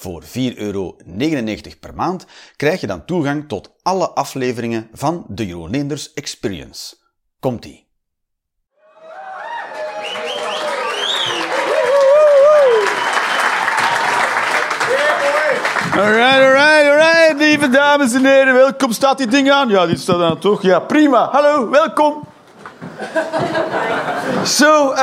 Voor 4,99 euro per maand krijg je dan toegang tot alle afleveringen van de Jeroen Experience. Komt-ie! Alright, alright, alright, lieve dames en heren. Welkom. Staat die ding aan? Ja, die staat aan toch? Ja, prima. Hallo, welkom. Zo, uh,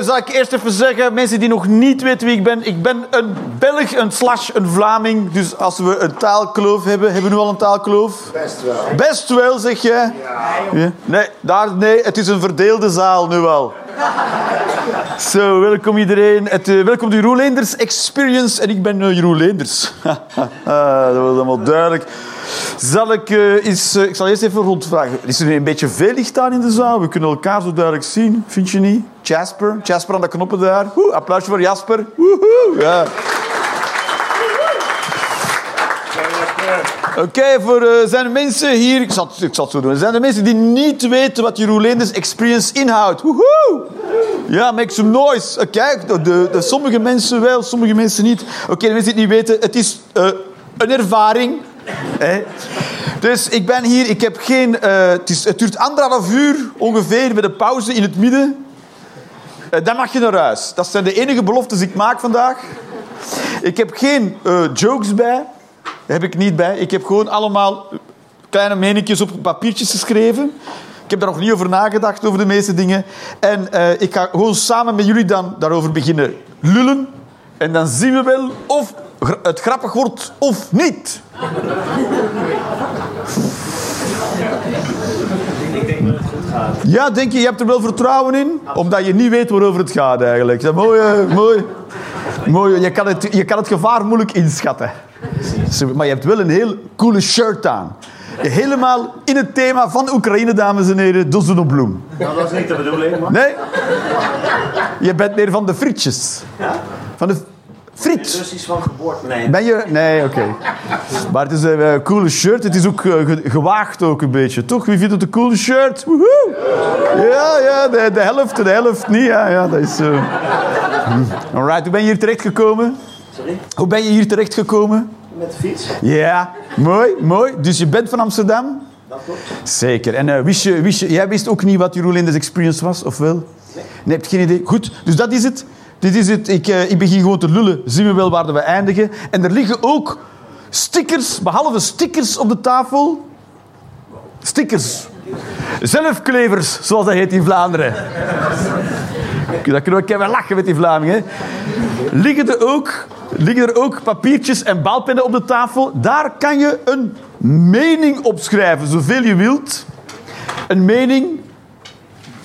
zal ik eerst even zeggen, mensen die nog niet weten wie ik ben. Ik ben een Belg, een slash, een Vlaming. Dus als we een taalkloof hebben, hebben we nu al een taalkloof? Best wel. Best wel, zeg je? Ja. Nee, daar, nee, het is een verdeelde zaal nu al. Zo, welkom iedereen. Het, uh, welkom de Jeroen Leenders Experience. En ik ben uh, Jeroen Leenders. ah, dat was allemaal duidelijk. Zal ik, eens, ik zal eerst even rondvragen. Is er een beetje veel licht aan in de zaal? We kunnen elkaar zo duidelijk zien, vind je niet? Jasper, Jasper aan de knoppen daar. Woe, applausje voor Jasper. Woehoe. Ja. Oké, voor uh, zijn mensen hier... Ik zal, ik het zo doen. Zijn er mensen die niet weten wat Jeroen Leenders Experience inhoudt? Woehoe! Ja, make some noise. Uh, kijk, de, de, sommige mensen wel, sommige mensen niet. Oké, de mensen die het niet weten, het is uh, een ervaring. Dus ik ben hier, ik heb geen... Het, is, het, duurt anderhalf uur ongeveer, met een pauze in het midden. dan mag je naar huis. Dat zijn de enige beloftes die ik maak vandaag. Ik heb geen jokes bij. Heb ik niet bij. Ik heb gewoon allemaal kleine meningjes op papiertjes geschreven. Ik heb daar nog niet over nagedacht, over de meeste dingen. En uh, ik ga gewoon samen met jullie dan daarover beginnen lullen. En dan zien we wel of het grappig wordt of niet. Ik denk dat het goed gaat. Ja, denk je, je hebt er wel vertrouwen in? Omdat je niet weet waarover het gaat eigenlijk. Dat is mooi, mooi. mooi. Je, kan het, je kan het gevaar moeilijk inschatten. Maar je hebt wel een heel coole shirt aan. Helemaal in het thema van Oekraïne, dames en heren, Bloem. Nou, dat is niet de bedoeling, man. Nee? Je bent meer van de frietjes. Ja? Van de friet. Russisch van geboorte, nee. Ben je? Nee, oké. Okay. Maar het is een uh, coole shirt. Het is ook uh, gewaagd ook een beetje, toch? Wie vindt het een coole shirt? Woehoe! Ja, ja, de, de helft, de helft niet. Ja, ja, dat is... Uh... Alright, hoe ben je hier terechtgekomen? Sorry? Hoe ben je hier terechtgekomen? Met de fiets. Ja, mooi, mooi. Dus je bent van Amsterdam? Dat klopt. Zeker. En uh, wist je, wist je, jij wist ook niet wat Jeroen Linders Experience was, of wel? Nee. Nee, heb je geen idee? Goed, dus dat is het. Dit is het. Ik, uh, ik begin gewoon te lullen. Zien we wel waar we eindigen. En er liggen ook stickers, behalve stickers op de tafel. Stickers. Zelfklevers, zoals dat heet in Vlaanderen. Dat kunnen we wel lachen met die Vlamingen. Liggen er ook liggen er ook papiertjes en balpennen op de tafel. Daar kan je een mening op schrijven, zoveel je wilt. Een mening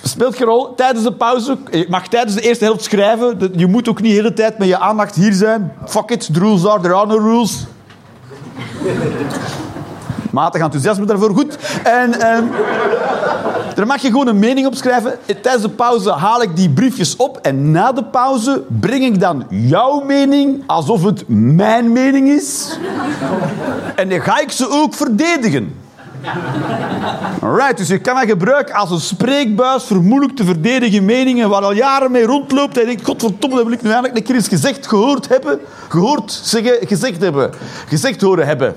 speelt geen rol. Tijdens de pauze, je mag tijdens de eerste helft schrijven. Je moet ook niet de hele tijd met je aandacht hier zijn. Fuck it, the rules are, there are no rules. Matig enthousiasme daarvoor, goed. En, en daar mag je gewoon een mening op schrijven. Tijdens de pauze haal ik die briefjes op en na de pauze breng ik dan jouw mening alsof het mijn mening is. En dan ga ik ze ook verdedigen. Alright, dus je kan dat gebruiken als een spreekbuis voor moeilijk te verdedigen meningen waar al jaren mee rondloopt. En je denkt, godverdomme, dat wil ik nu eigenlijk een keer eens gezegd, gehoord hebben. Gehoord, zeggen, gezegd hebben. Gezegd horen hebben.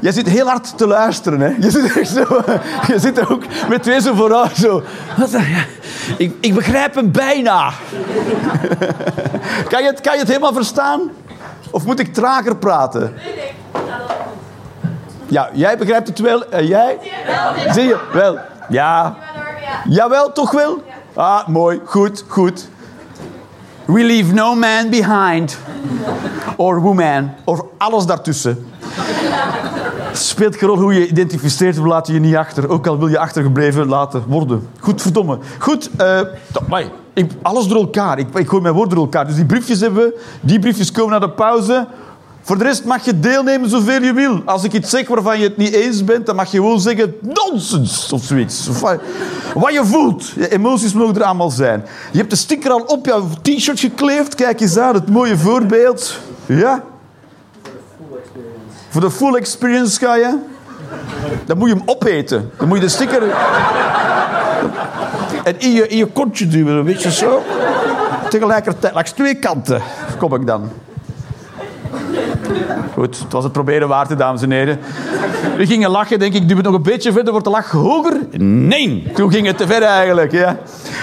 Jij zit heel hard te luisteren, hè. Je zit zo... Je zit er ook met twee zo vooruit, zo... Ik, ik begrijp hem bijna. Kan je, het, kan je het helemaal verstaan? Of moet ik trager praten? Nee, nee. Ja, jij begrijpt het wel. En jij? Zie je? Wel. Ja. Jawel, toch wel? Ah, mooi. Goed, goed. We leave no man behind. Or woman. Of alles daartussen. Speelt geen rol hoe je identificeert, we laten je niet achter. Ook al wil je achtergebleven laten worden. Goed, verdomme. Goed, uh, alles door elkaar. Ik, ik gooi mijn woorden door elkaar. Dus die briefjes hebben we. Die briefjes komen naar de pauze. Voor de rest mag je deelnemen zoveel je wil. Als ik iets zeg waarvan je het niet eens bent, dan mag je gewoon zeggen nonsens of zoiets. Of wat, je voelt. Je emoties mogen er allemaal zijn. Je hebt de sticker al op jouw t-shirt gekleefd. Kijk eens aan, het mooie voorbeeld. Ja? Voor de full experience ga je. Dan moet je hem opeten. Dan moet je de sticker... En in je, in je kontje duwen, een beetje zo. Tegelijkertijd, langs twee kanten kom ik dan. Goed, het was het proberen waard, dames en heren. We gingen lachen, denk ik, duw het nog een beetje verder, wordt de lach hoger? Nee, toen ging het te ver eigenlijk. Ja.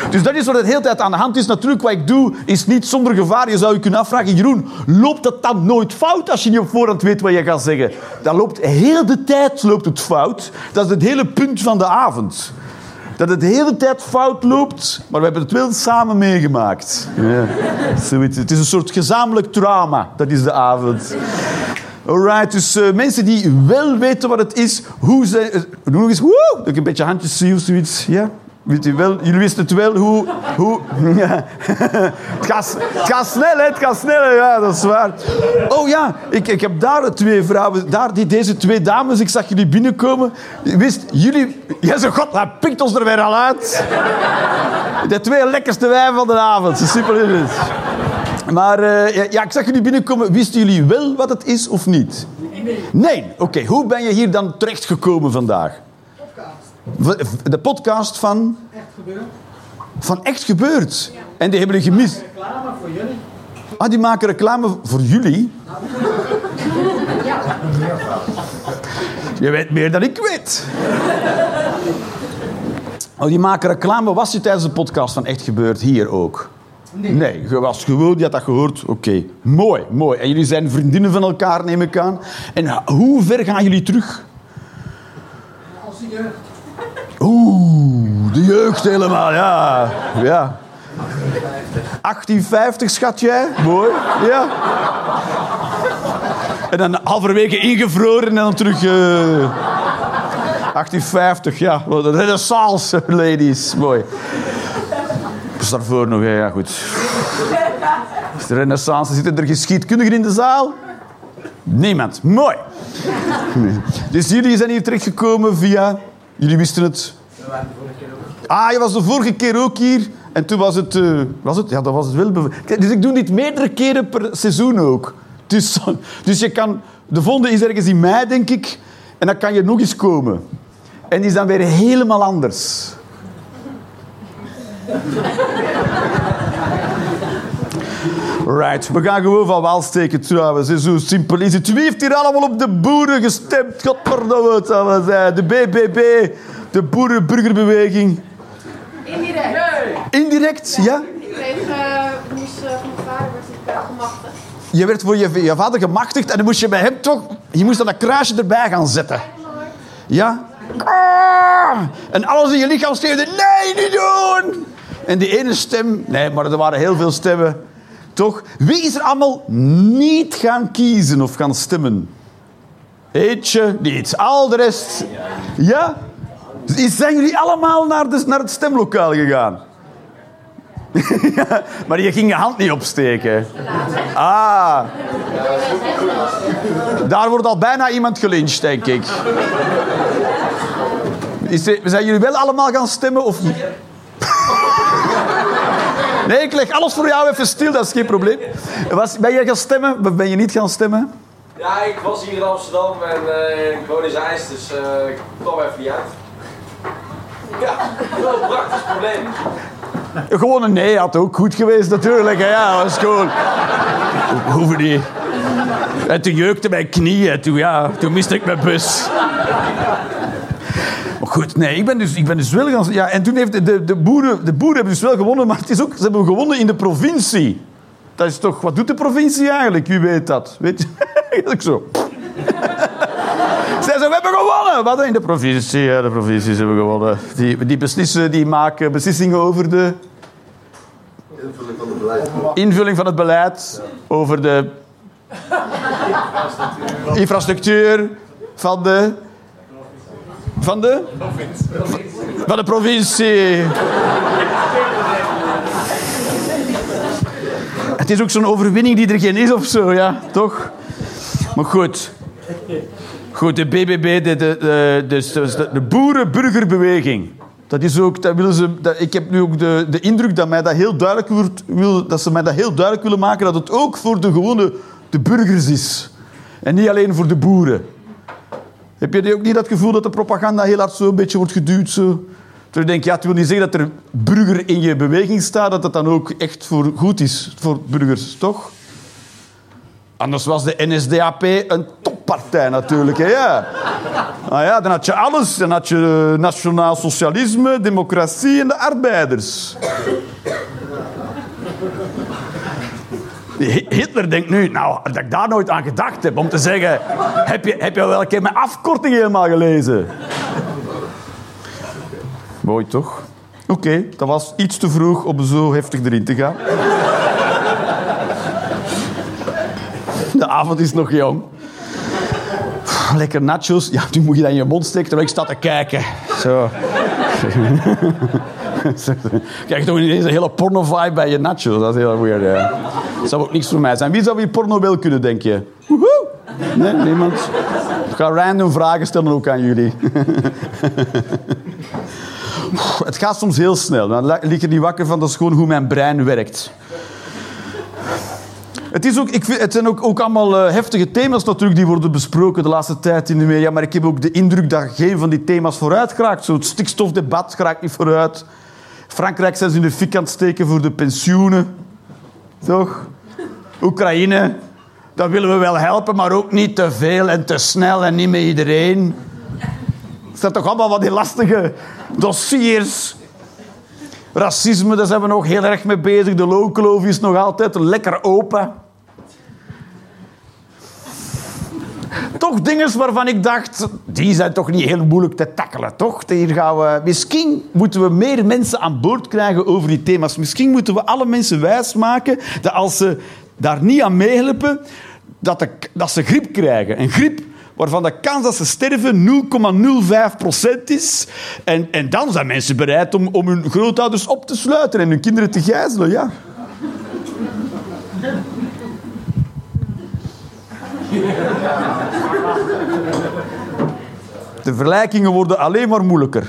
Dus dat is wat het hele tijd aan de hand is. Natuurlijk, wat ik doe, is niet zonder gevaar. Je zou je kunnen afvragen, Jeroen, loopt dat dan nooit fout als je niet op voorhand weet wat je gaat zeggen? Dat loopt heel de tijd loopt het fout. Dat is het hele punt van de avond. Dat het de hele tijd fout loopt, maar we hebben het wel samen meegemaakt. Het is een soort gezamenlijk trauma, dat is de avond. Alright, dus eh, mensen die wel weten wat het is, hoe ze... Uh, nog eens, woe, ik een beetje handjes zie of zoiets. Ja? Weet u wel, jullie wisten het wel hoe... hoe ja. het, gaat, het gaat snel, hè? Het gaat snel, ja, dat is waar. Oh ja, ik, ik heb daar twee vrouwen... Daar, die, deze twee dames, ik zag jullie binnenkomen. Wist, jullie... Ja, zo god, hij pikt ons er weer al uit. De twee lekkerste wijven van de avond. Super is. Maar uh, ja, ja, ik zag jullie binnenkomen. Wisten jullie wel wat het is of niet? Nee. Nee? Oké, hoe ben je hier dan terechtgekomen vandaag? De podcast van? Echt gebeurd. Van Echt Gebeurd. Ja. En die hebben jullie gemist. Reclame voor jullie. Ah, die maken reclame voor jullie? Ja. Je weet meer dan ik weet. Oh, die maken reclame. Was je tijdens de podcast van Echt Gebeurd hier ook? Nee. Nee, je was gewoon, je had dat gehoord. Oké, mooi, mooi. En jullie zijn vriendinnen van elkaar, neem ik aan. En hoe ver gaan jullie terug? Als jeugd. Oeh, de jeugd helemaal, ja. ja. 1850 schat jij? Mooi, ja. En dan halverwege ingevroren en dan terug... eh 1850, ja. De renaissance, ladies. Mooi. Dus daarvoor nog, ja, goed. De renaissance, zitten er geschiedkundigen in de zaal? Niemand. Mooi. Dus jullie zijn hier terechtgekomen via... Jullie wisten het... Ah, je was de vorige keer ook hier. En toen was het... eh, was het? Ja, dat was het wel... Dus ik doe dit meerdere keren per seizoen ook. Dus, dus je kan... De volgende is ergens in mei, denk ik. En dan kan je nog eens komen. En die is dan weer helemaal anders. Right, we gaan gewoon van wal steken trouwens. Zo simpel is het. Wie heeft hier allemaal op de boeren gestemd? Godverdomme, het zal wel zijn. De BBB, de Boerenburgerbeweging. Indirect. Indirect, ja? Ik kreeg, eh, moest eh, van mijn vader werd ik uh, gemachtigd. Je werd voor je, je vader gemachtigd en dan moest je bij hem toch... Je moest dan dat kruisje erbij gaan zetten. Ja? Ah! En alles in je lichaam schreeuwde... Nee, niet doen! En die ene stem... Nee, maar er waren heel veel stemmen. Toch? Wie is er allemaal niet gaan kiezen of gaan stemmen? Eentje niet. Al de rest... Ja? Zijn jullie allemaal naar, naar het stemlokaal gegaan? Maar je ging je hand niet opsteken. Ah. Daar wordt al bijna iemand gelyncht, denk ik. Is zijn jullie wel allemaal gaan stemmen of? Nee, ik leg alles voor jou even stil, dat is geen probleem. Was, ben je gaan stemmen of ben je niet gaan stemmen? Ja, ik was hier in Amsterdam en eh, ik woon in Zeist, dus eh, ik kwam even niet uit. Ja, wel een praktisch probleem. Gewoon een nee had ook goed geweest natuurlijk. hè. Ja, dat was gewoon... Ho- Hoeven niet. En toen jeukte mijn knieën. Toen, ja, toen miste ik mijn bus. Maar goed, nee, ik ben dus, ik ben dus wel gaan... Ja, en toen heeft de, de, boeren, de boeren hebben dus wel gewonnen, maar het is ook, ze hebben gewonnen in de provincie. Dat is toch... Wat doet de provincie eigenlijk? Wie weet dat? Weet je? Dat is ook zo. Zij zo, we hebben gewonnen! Wat in de provincie? Ja, de provincies hebben gewonnen. Die, die beslissen, die maken beslissingen over de... Invulling van het beleid. Over de... Infrastructuur van de... Van de? Van de provincie. Het is ook zo'n overwinning die er geen is of zo, ja, toch? Maar goed. Goed, de BBB, de, de, de, de, boerenburgerbeweging. Dat is ook, dat willen ze, ik heb nu ook de, de indruk dat, mij dat, heel duidelijk wordt, wil, dat ze mij dat heel duidelijk willen maken dat het ook voor de gewone de burgers is. En niet alleen voor de boeren. Heb je ook niet dat gevoel dat de propaganda heel hard zo een beetje wordt geduwd? Zo? Terwijl ik denk, ja, het wil niet zeggen dat er burger in je beweging staat, dat het dan ook echt voor goed is voor burgers, toch? Anders was de NSDAP een toppartij natuurlijk. Hè, ja. Ah ja, dan had je alles. Dan had je eh, nationaal socialisme, democratie en de arbeiders. Hi- Hitler denkt nu, nou, dat ik daar nooit aan gedacht heb om te zeggen: heb je, heb je wel een keer mijn afkorting helemaal gelezen? Mooi toch? Oké, dat was iets te vroeg om zo heftig erin te gaan. De avond is nog jong. Lekker nachos. Ja, nu moet je dat in je mond steken terwijl ik sta te kijken. Zo. Kijk toch ineens een hele porno-vibe bij je nachos. Dat is heel weird, ja. Dat zou ook niks voor mij zijn. Wie zou hier porno wel kunnen, denk je? Woehoe! Nee, niemand? Ik ga random vragen stellen ook aan jullie. Het gaat soms heel snel. Dan lig er niet wakker van. Dat is gewoon hoe mijn brein werkt. Het, is ook, ik het zijn ook, ook allemaal eh, heftige thema's natuurlijk die worden besproken de laatste tijd in de media. Maar ik heb ook de indruk dat geen van die thema's vooruit geraakt. Zo het stikstofdebat geraakt niet vooruit. Frankrijk zijn in de fik aan het steken voor de pensioenen. Toch? Oekraïne. Dat willen we wel helpen, maar ook niet te veel en te snel en niet met iedereen. Het zijn toch allemaal wat die lastige dossiers. Racisme, daar zijn we nog heel erg mee bezig. De loonkloof is nog altijd lekker open. Toch dingen waarvan ik dacht, die zijn toch niet heel moeilijk te tackelen, toch? Hier gaan we, misschien moeten we meer mensen aan boord krijgen over die thema's. Misschien moeten we alle mensen wijsmaken dat als ze daar niet aan meehelpen, dat, dat ze griep krijgen. Een griep waarvan de kans dat ze sterven 0,05% is. En, en dan zijn mensen bereid om, om hun grootouders op te sluiten en hun kinderen te gijzelen, ja. De vergelijkingen worden alleen maar moeilijker.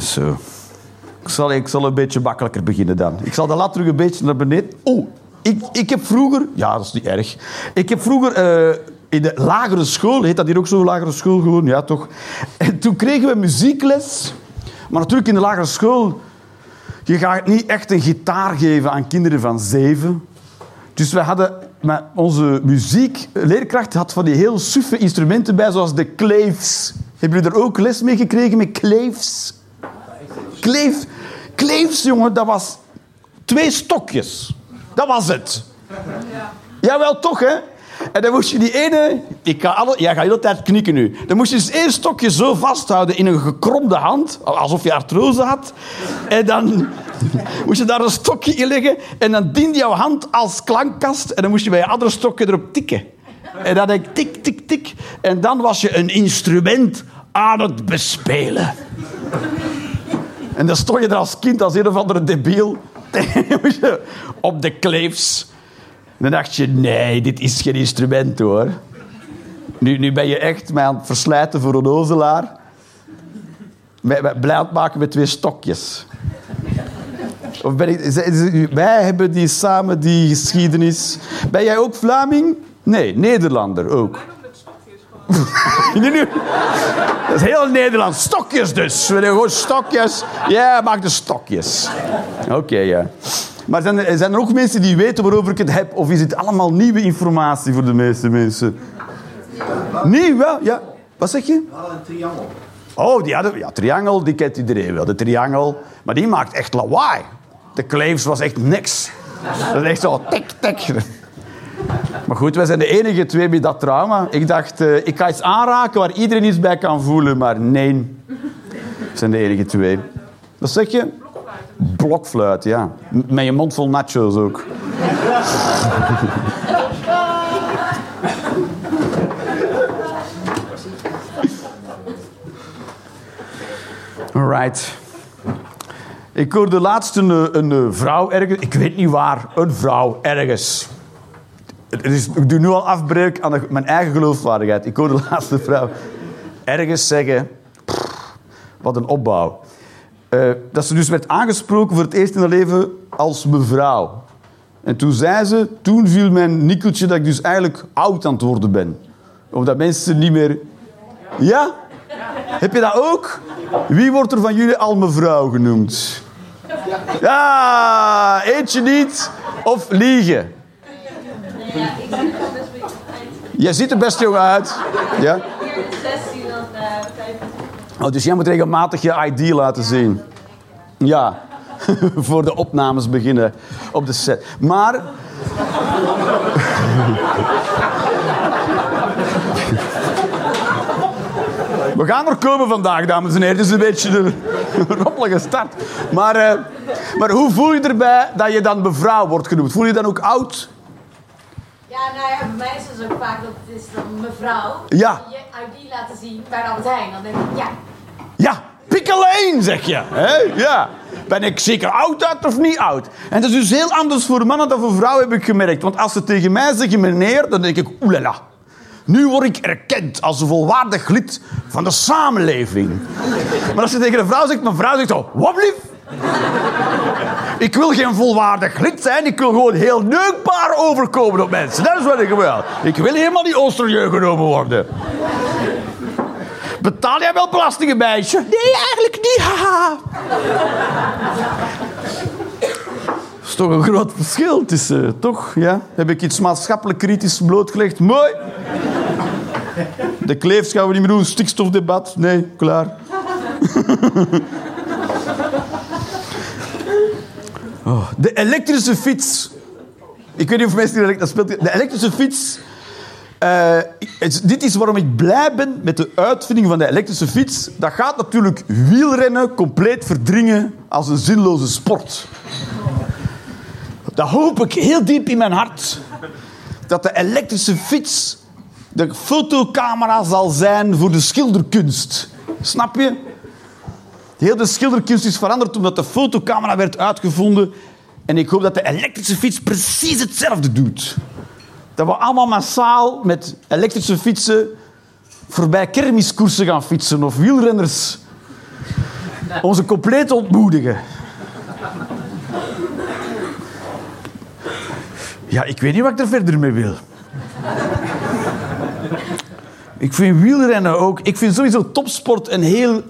Zo. Ik zal, ik zal een beetje makkelijker beginnen dan. Ik zal de lat terug een beetje naar beneden. Oh, ik, ik heb vroeger... Ja, dat is niet erg. Ik heb vroeger eh, in de lagere school... Heet dat hier ook zo, lagere school gewoon? Ja, toch? En toen kregen we muziekles. Maar natuurlijk in de lagere school... Je gaat niet echt een gitaar geven aan kinderen van zeven. Dus we hadden... Maar onze muziekleerkracht had van die heel suffe instrumenten bij, zoals de claves. Hebben jullie er ook les mee gekregen met claves? Kleef, kleefs, jongen, dat was twee stokjes. Dat was het. Jawel, toch, hè? En dan moest je die ene... Ik ga alle, jij gaat de hele tijd knikken nu. Dan moest je dus één stokje zo vasthouden in een gekromde hand, alsof je artrose had. En dan moest je daar een stokje in leggen en dan diende jouw hand als klankkast en dan moest je bij je andere stokje erop tikken. En dan denk ik tik, tik, tik. En dan was je een instrument aan het bespelen. En dan stond je er als kind, als een of andere debiel, op de kleefs. Dan dacht je, nee, dit is geen instrument hoor. Nu, nu ben je echt mij aan het verslijten voor een ozelaar. Blij aan maken met twee stokjes. Of ben ik, wij hebben die samen die geschiedenis. Ben jij ook Vlaming? Nee, Nederlander ook. Dat is heel Nederlands. Stokjes dus. We hebben gewoon stokjes. Ja, maak de stokjes. Oké, ja. Maar zijn er, zijn er ook mensen die weten waarover ik het heb? Of is het allemaal nieuwe informatie voor de meeste mensen? Nieuw, wel? Ja. Wat zeg je? Een triangel. Oh, die hadden, ja, triangel, die kent iedereen wel. De triangel. Maar die maakt echt lawaai. De Kleefs was echt niks. Dat is echt zo tik, tik. Maar goed, wij zijn de enige twee met dat trauma. Ik dacht, eh, ik ga iets aanraken waar iedereen iets bij kan voelen. Maar nee, we zijn de enige twee. Wat zeg je? Blokfluit, ja. Met je mond vol nachos ook. Alright. Ik hoorde laatst een, eh, een eh, vrouw ergens, ik weet niet waar, een vrouw ergens. is, ik doe nu al afbreuk aan mijn eigen geloofwaardigheid. Ik hoor de laatste vrouw ergens zeggen... "Pff, wat een opbouw. Eh, dat ze dus werd aangesproken voor het eerst in haar leven als mevrouw. En toen zei ze... Toen viel mijn nikkeltje dat ik dus eigenlijk oud aan het worden ben. Omdat mensen niet meer... Ja? Heb je dat ook? Wie wordt er van jullie al mevrouw genoemd? Ja, eentje niet. Of liegen. Jij ziet er best jong uit. Ja? Meer 16 dan 25. Oh, dus jij moet regelmatig je ID laten zien. Ja, voor de opnames beginnen op de set. Maar... We gaan er komen vandaag, dames en heren. Het is een beetje een rompelige start. Maar, eh, maar hoe voel je erbij dat je dan mevrouw wordt genoemd? Voel je dan ook oud? Ja, nou ja, bij mij is het ook vaak dat het is dan mevrouw. Ja. Je ID laten zien bij Albert Heijn. Dan denk ik, ja, Ja, alleen, zeg je. Hè? Ja. Ben ik zeker oud uit of niet oud? En dat is dus heel anders voor mannen dan voor vrouwen, heb ik gemerkt. Want als ze tegen mij zeggen meneer, dan denk ik, oelala. Nu word ik erkend als een volwaardig lid van de samenleving. Maar als je tegen een vrouw zegt, mijn vrouw zegt zo, wat lief? Ik wil geen volwaardig lid zijn, ik wil gewoon heel neukbaar overkomen op mensen. Dat is wat ik wil. Ik wil helemaal niet oosterjeugd genomen worden. Betaal jij wel belastingen, meisje? Nee, eigenlijk niet. Haha. Toch een groot verschil tussen, toch? Ja? Heb ik iets maatschappelijk kritisch blootgelegd? Mooi. De kleefs gaan we niet meer doen. Stikstofdebat? Nee, klaar. Oh, de elektrische fiets. Ik weet niet of mensen dat speelt. De elektrische fiets eh, dit is waarom ik blij ben met de uitvinding van de elektrische fiets. Dat gaat natuurlijk wielrennen compleet verdringen als een zinloze sport. Dat hoop ik heel diep in mijn hart. Dat de elektrische fiets de fotocamera zal zijn voor de schilderkunst. Snap je? Heel de schilderkunst is veranderd omdat de fotocamera werd uitgevonden. En ik hoop dat de elektrische fiets precies hetzelfde doet. Dat we allemaal massaal met elektrische fietsen voorbij kermiskoersen gaan fietsen of wielrenners onze compleet ontmoedigen. Ja, ik weet niet wat ik er verder mee wil. Ik vind wielrennen ook... Ik vind sowieso topsport een heel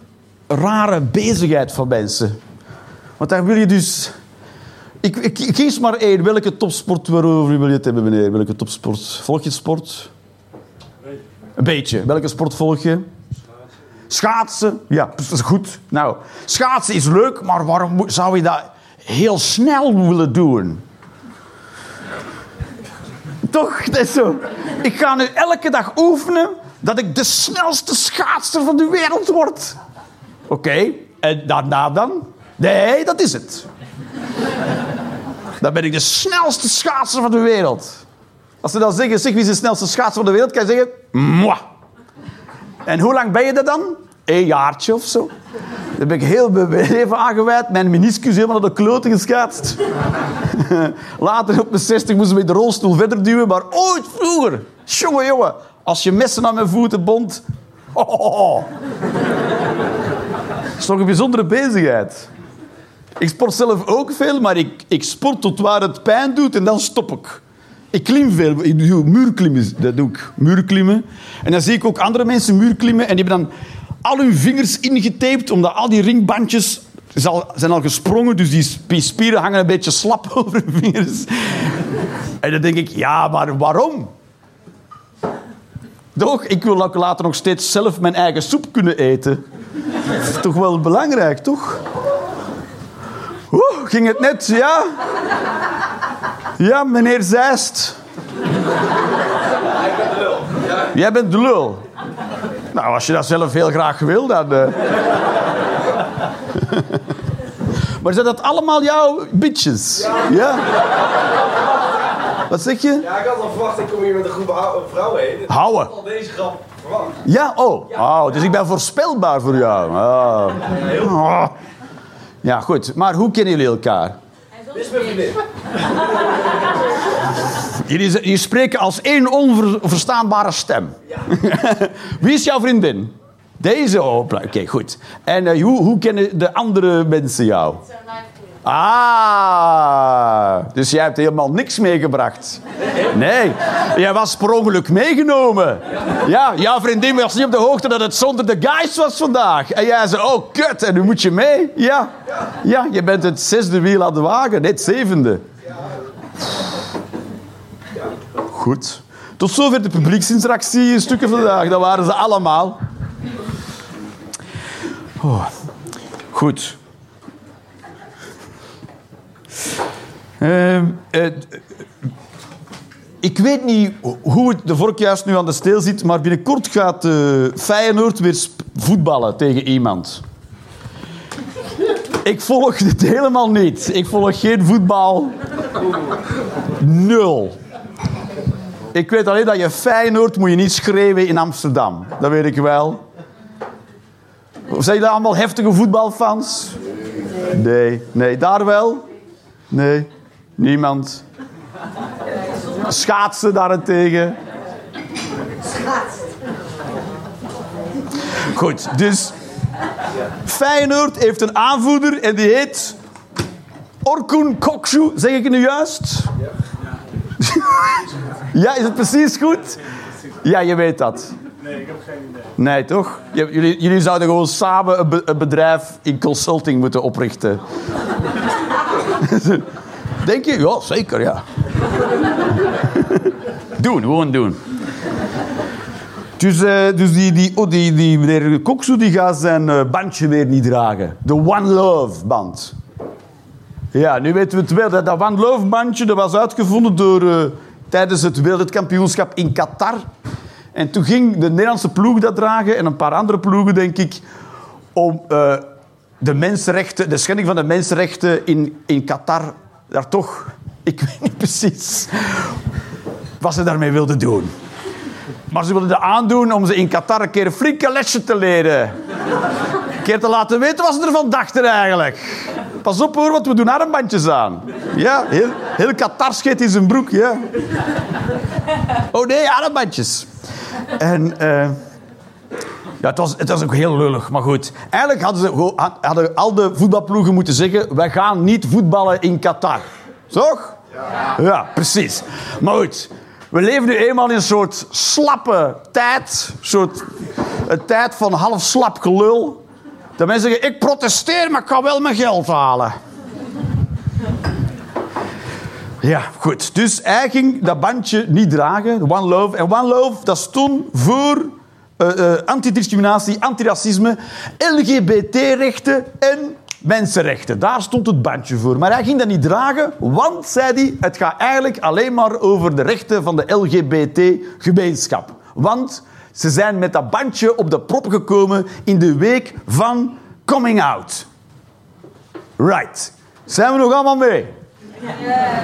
rare bezigheid van mensen. Want daar wil je dus... Ik, kies maar één. Welke topsport waarover wil je het hebben, meneer? Welke topsport? Volg je sport? Een beetje. Welke sport volg je? Schaatsen. Ja, dat is goed. Nou, schaatsen is leuk, maar waarom zou je dat heel snel willen doen? Toch? Dat is zo. Ik ga nu elke dag oefenen dat ik de snelste schaatser van de wereld word. Oké, en daarna dan? Nee, dat is het. Dan ben ik de snelste schaatser van de wereld. Als ze dan zeggen, zeg wie is de snelste schaatser van de wereld, kan je zeggen, moi. En hoe lang ben je dat dan? Een jaartje of zo. Daar ben ik heel mijn leven aangewijd. Mijn meniscus helemaal naar de kloten geschaatst. Later op mijn 60 moesten we de rolstoel verder duwen. Maar ooit vroeger, jongen, jongen, als je messen aan mijn voeten bond. Oh. Dat is toch een bijzondere bezigheid. Ik sport zelf ook veel, maar ik, ik sport tot waar het pijn doet en dan stop ik. Ik klim veel. Ik doe muurklimmen, dat doe ik. Muurklimmen. En dan zie ik ook andere mensen muurklimmen en die hebben dan al hun vingers ingetaped, omdat al die ringbandjes zijn al gesprongen, dus die sp- spieren hangen een beetje slap over hun vingers. En dan denk ik, ja, maar waarom? Toch? Ik wil ook later nog steeds zelf mijn eigen soep kunnen eten. Dat is toch wel belangrijk, toch? Oeh, ging het net, ja? Ja, meneer Zeist. Jij bent de lul. Nou, als je dat zelf heel graag wil, dan... eh. maar zijn dat allemaal jouw bitches? Ja. Wat zeg je? Ja, ik had al verwacht, ik kom hier met een groep vrouwen heen. Houden. Ik had al deze grap verwacht. Ja, oh. oh. Dus ik ben voorspelbaar voor jou. Oh. Oh. Ja, goed. Maar hoe kennen jullie elkaar? Dit is mijn vriendin. Jullie, jullie spreken als één onverstaanbare stem. Wie is jouw vriendin? Deze? Oh, oké, goed. En eh, hoe, hoe kennen de andere mensen jou? Ah, dus jij hebt helemaal niks meegebracht. Nee, jij was per ongeluk meegenomen. Ja, jouw vriendin was niet op de hoogte dat het zonder de guys was vandaag. En jij zei, oh kut, en nu moet je mee. Ja, ja je bent het zesde wiel aan de wagen, net zevende. Goed. Tot zover de publieksinteractie stukken vandaag. Dat waren ze allemaal. Oh. Goed. Ehm, eh, ik weet niet hoe de vork juist nu aan de steel zit, maar binnenkort gaat eh, Feyenoord weer voetballen tegen iemand. Ik volg dit helemaal niet. Ik volg geen voetbal. Nul. Ik weet alleen dat je Feyenoord moet je niet schreeuwen in Amsterdam. Dat weet ik wel. Zijn jullie allemaal heftige voetbalfans? Nee. Nee, daar wel? Nee. Niemand. Schaatsen daarentegen. Goed, dus Feyenoord heeft een aanvoerder en die heet Orkun Koksu, zeg ik het nu juist? ja, is het precies goed? Ja, je weet dat. Nee, ik heb geen idee. Nee, toch? Jullie, jullie zouden gewoon samen een, be- een bedrijf in consulting moeten oprichten. Denk je? Ja, zeker, ja. doen, gewoon doen. Dus, eh, dus die, die, oh, die, die meneer Koksu die gaat zijn eh, bandje weer niet dragen. De One Love band. Ja, nu weten we het wel. Dat, dat bandje dat was uitgevonden door, eh, tijdens het wereldkampioenschap in Qatar. En toen ging de Nederlandse ploeg dat dragen en een paar andere ploegen, denk ik, om eh, de mensenrechten, de schending van de mensenrechten in, in Qatar, daar toch, ik weet niet precies wat ze daarmee wilden doen. Maar ze wilden dat aandoen om ze in Qatar een keer een flinke lesje te leren. Een keer te laten weten wat ze ervan dachten eigenlijk. Pas op hoor, want we doen armbandjes aan. Ja, heel, heel Qatar scheet in zijn broek, ja. Oh nee, armbandjes. En eh, ja, het, was, het was ook heel lullig, maar goed. Eigenlijk hadden, ze, hadden al de voetbalploegen moeten zeggen... wij gaan niet voetballen in Qatar. Toch? Ja. Ja, precies. Maar goed, we leven nu eenmaal in een soort slappe tijd. Een soort een tijd van half slap gelul. Dat mensen zeggen, ik protesteer, maar ik kan wel mijn geld halen. Ja, goed. Dus hij ging dat bandje niet dragen, One Love. En One Love, dat stond voor eh, eh, antidiscriminatie, antiracisme, LGBT-rechten en mensenrechten. Daar stond het bandje voor. Maar hij ging dat niet dragen, want, zei hij, het gaat eigenlijk alleen maar over de rechten van de LGBT-gemeenschap. Want ze zijn met dat bandje op de prop gekomen in de week van coming out. Right. Zijn we nog allemaal mee?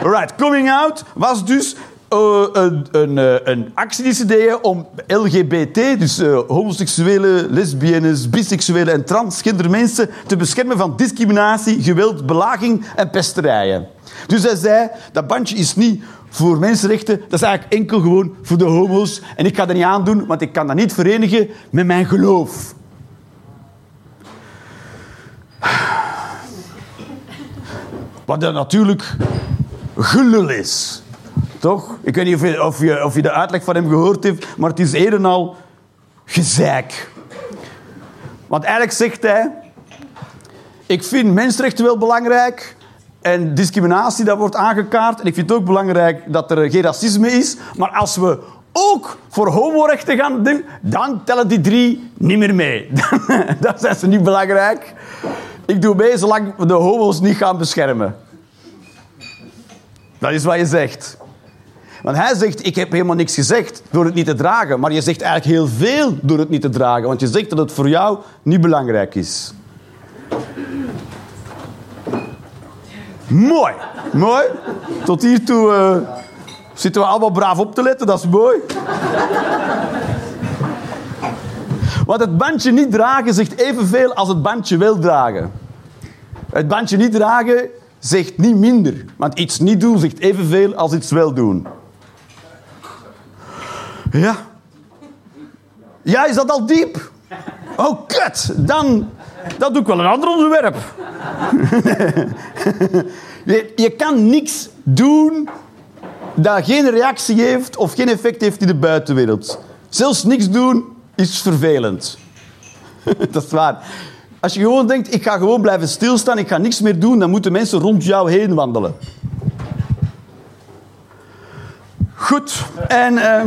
Right, coming out was dus eh, een, een, eh, een actie die ze om LGBT, dus eh, homoseksuele, lesbiennes, biseksuele en transgender mensen te beschermen van discriminatie, geweld, belaging en pesterijen. Dus hij zei, dat bandje is niet voor mensenrechten, dat is eigenlijk enkel gewoon voor de homo's. En ik ga dat niet aandoen, want ik kan dat niet verenigen met mijn geloof. Wat dan natuurlijk gelul is. Toch? Ik weet niet of je, of, je, of je de uitleg van hem gehoord heeft, maar het is een en al gezeik. Want eigenlijk zegt hij... Ik vind mensenrechten wel belangrijk en discriminatie, dat wordt aangekaart. En ik vind het ook belangrijk dat er geen racisme is. Maar als we ook voor homorechten gaan doen, dan tellen die drie niet meer mee. Dan zijn ze niet belangrijk. Ik doe mee zolang we de homo's niet gaan beschermen. Dat is wat je zegt. Want hij zegt, ik heb helemaal niks gezegd door het niet te dragen. Maar je zegt eigenlijk heel veel door het niet te dragen. Want je zegt dat het voor jou niet belangrijk is. Mooi. Mooi. Tot hiertoe eh, zitten we allemaal braaf op te letten. Dat is mooi. Want het bandje niet dragen zegt evenveel als het bandje wel dragen. Het bandje niet dragen zegt niet minder. Want iets niet doen zegt evenveel als iets wel doen. Ja. Ja, is dat al diep? Oh, kut. Dan, dat doe ik wel een ander onderwerp. je, je kan niks doen dat geen reactie heeft of geen effect heeft in de buitenwereld. Zelfs niks doen is vervelend. dat is waar. Als je gewoon denkt, ik ga gewoon blijven stilstaan, ik ga niks meer doen, dan moeten mensen rond jou heen wandelen. Goed. En, ehm,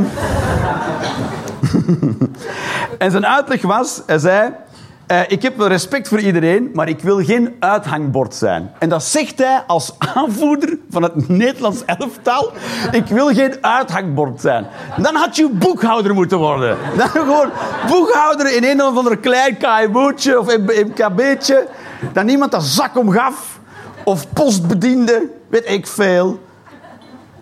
en zijn uitleg was, hij zei... eh, ik heb wel respect voor iedereen, maar ik wil geen uithangbord zijn. En dat zegt hij als aanvoerder van het Nederlands elftal. Ik wil geen uithangbord zijn. Dan had je boekhouder moeten worden. Dan gewoon boekhouder in een of ander klein KMO'tje of MKB'tje. Dat niemand een zak om gaf. Of postbediende, weet ik veel.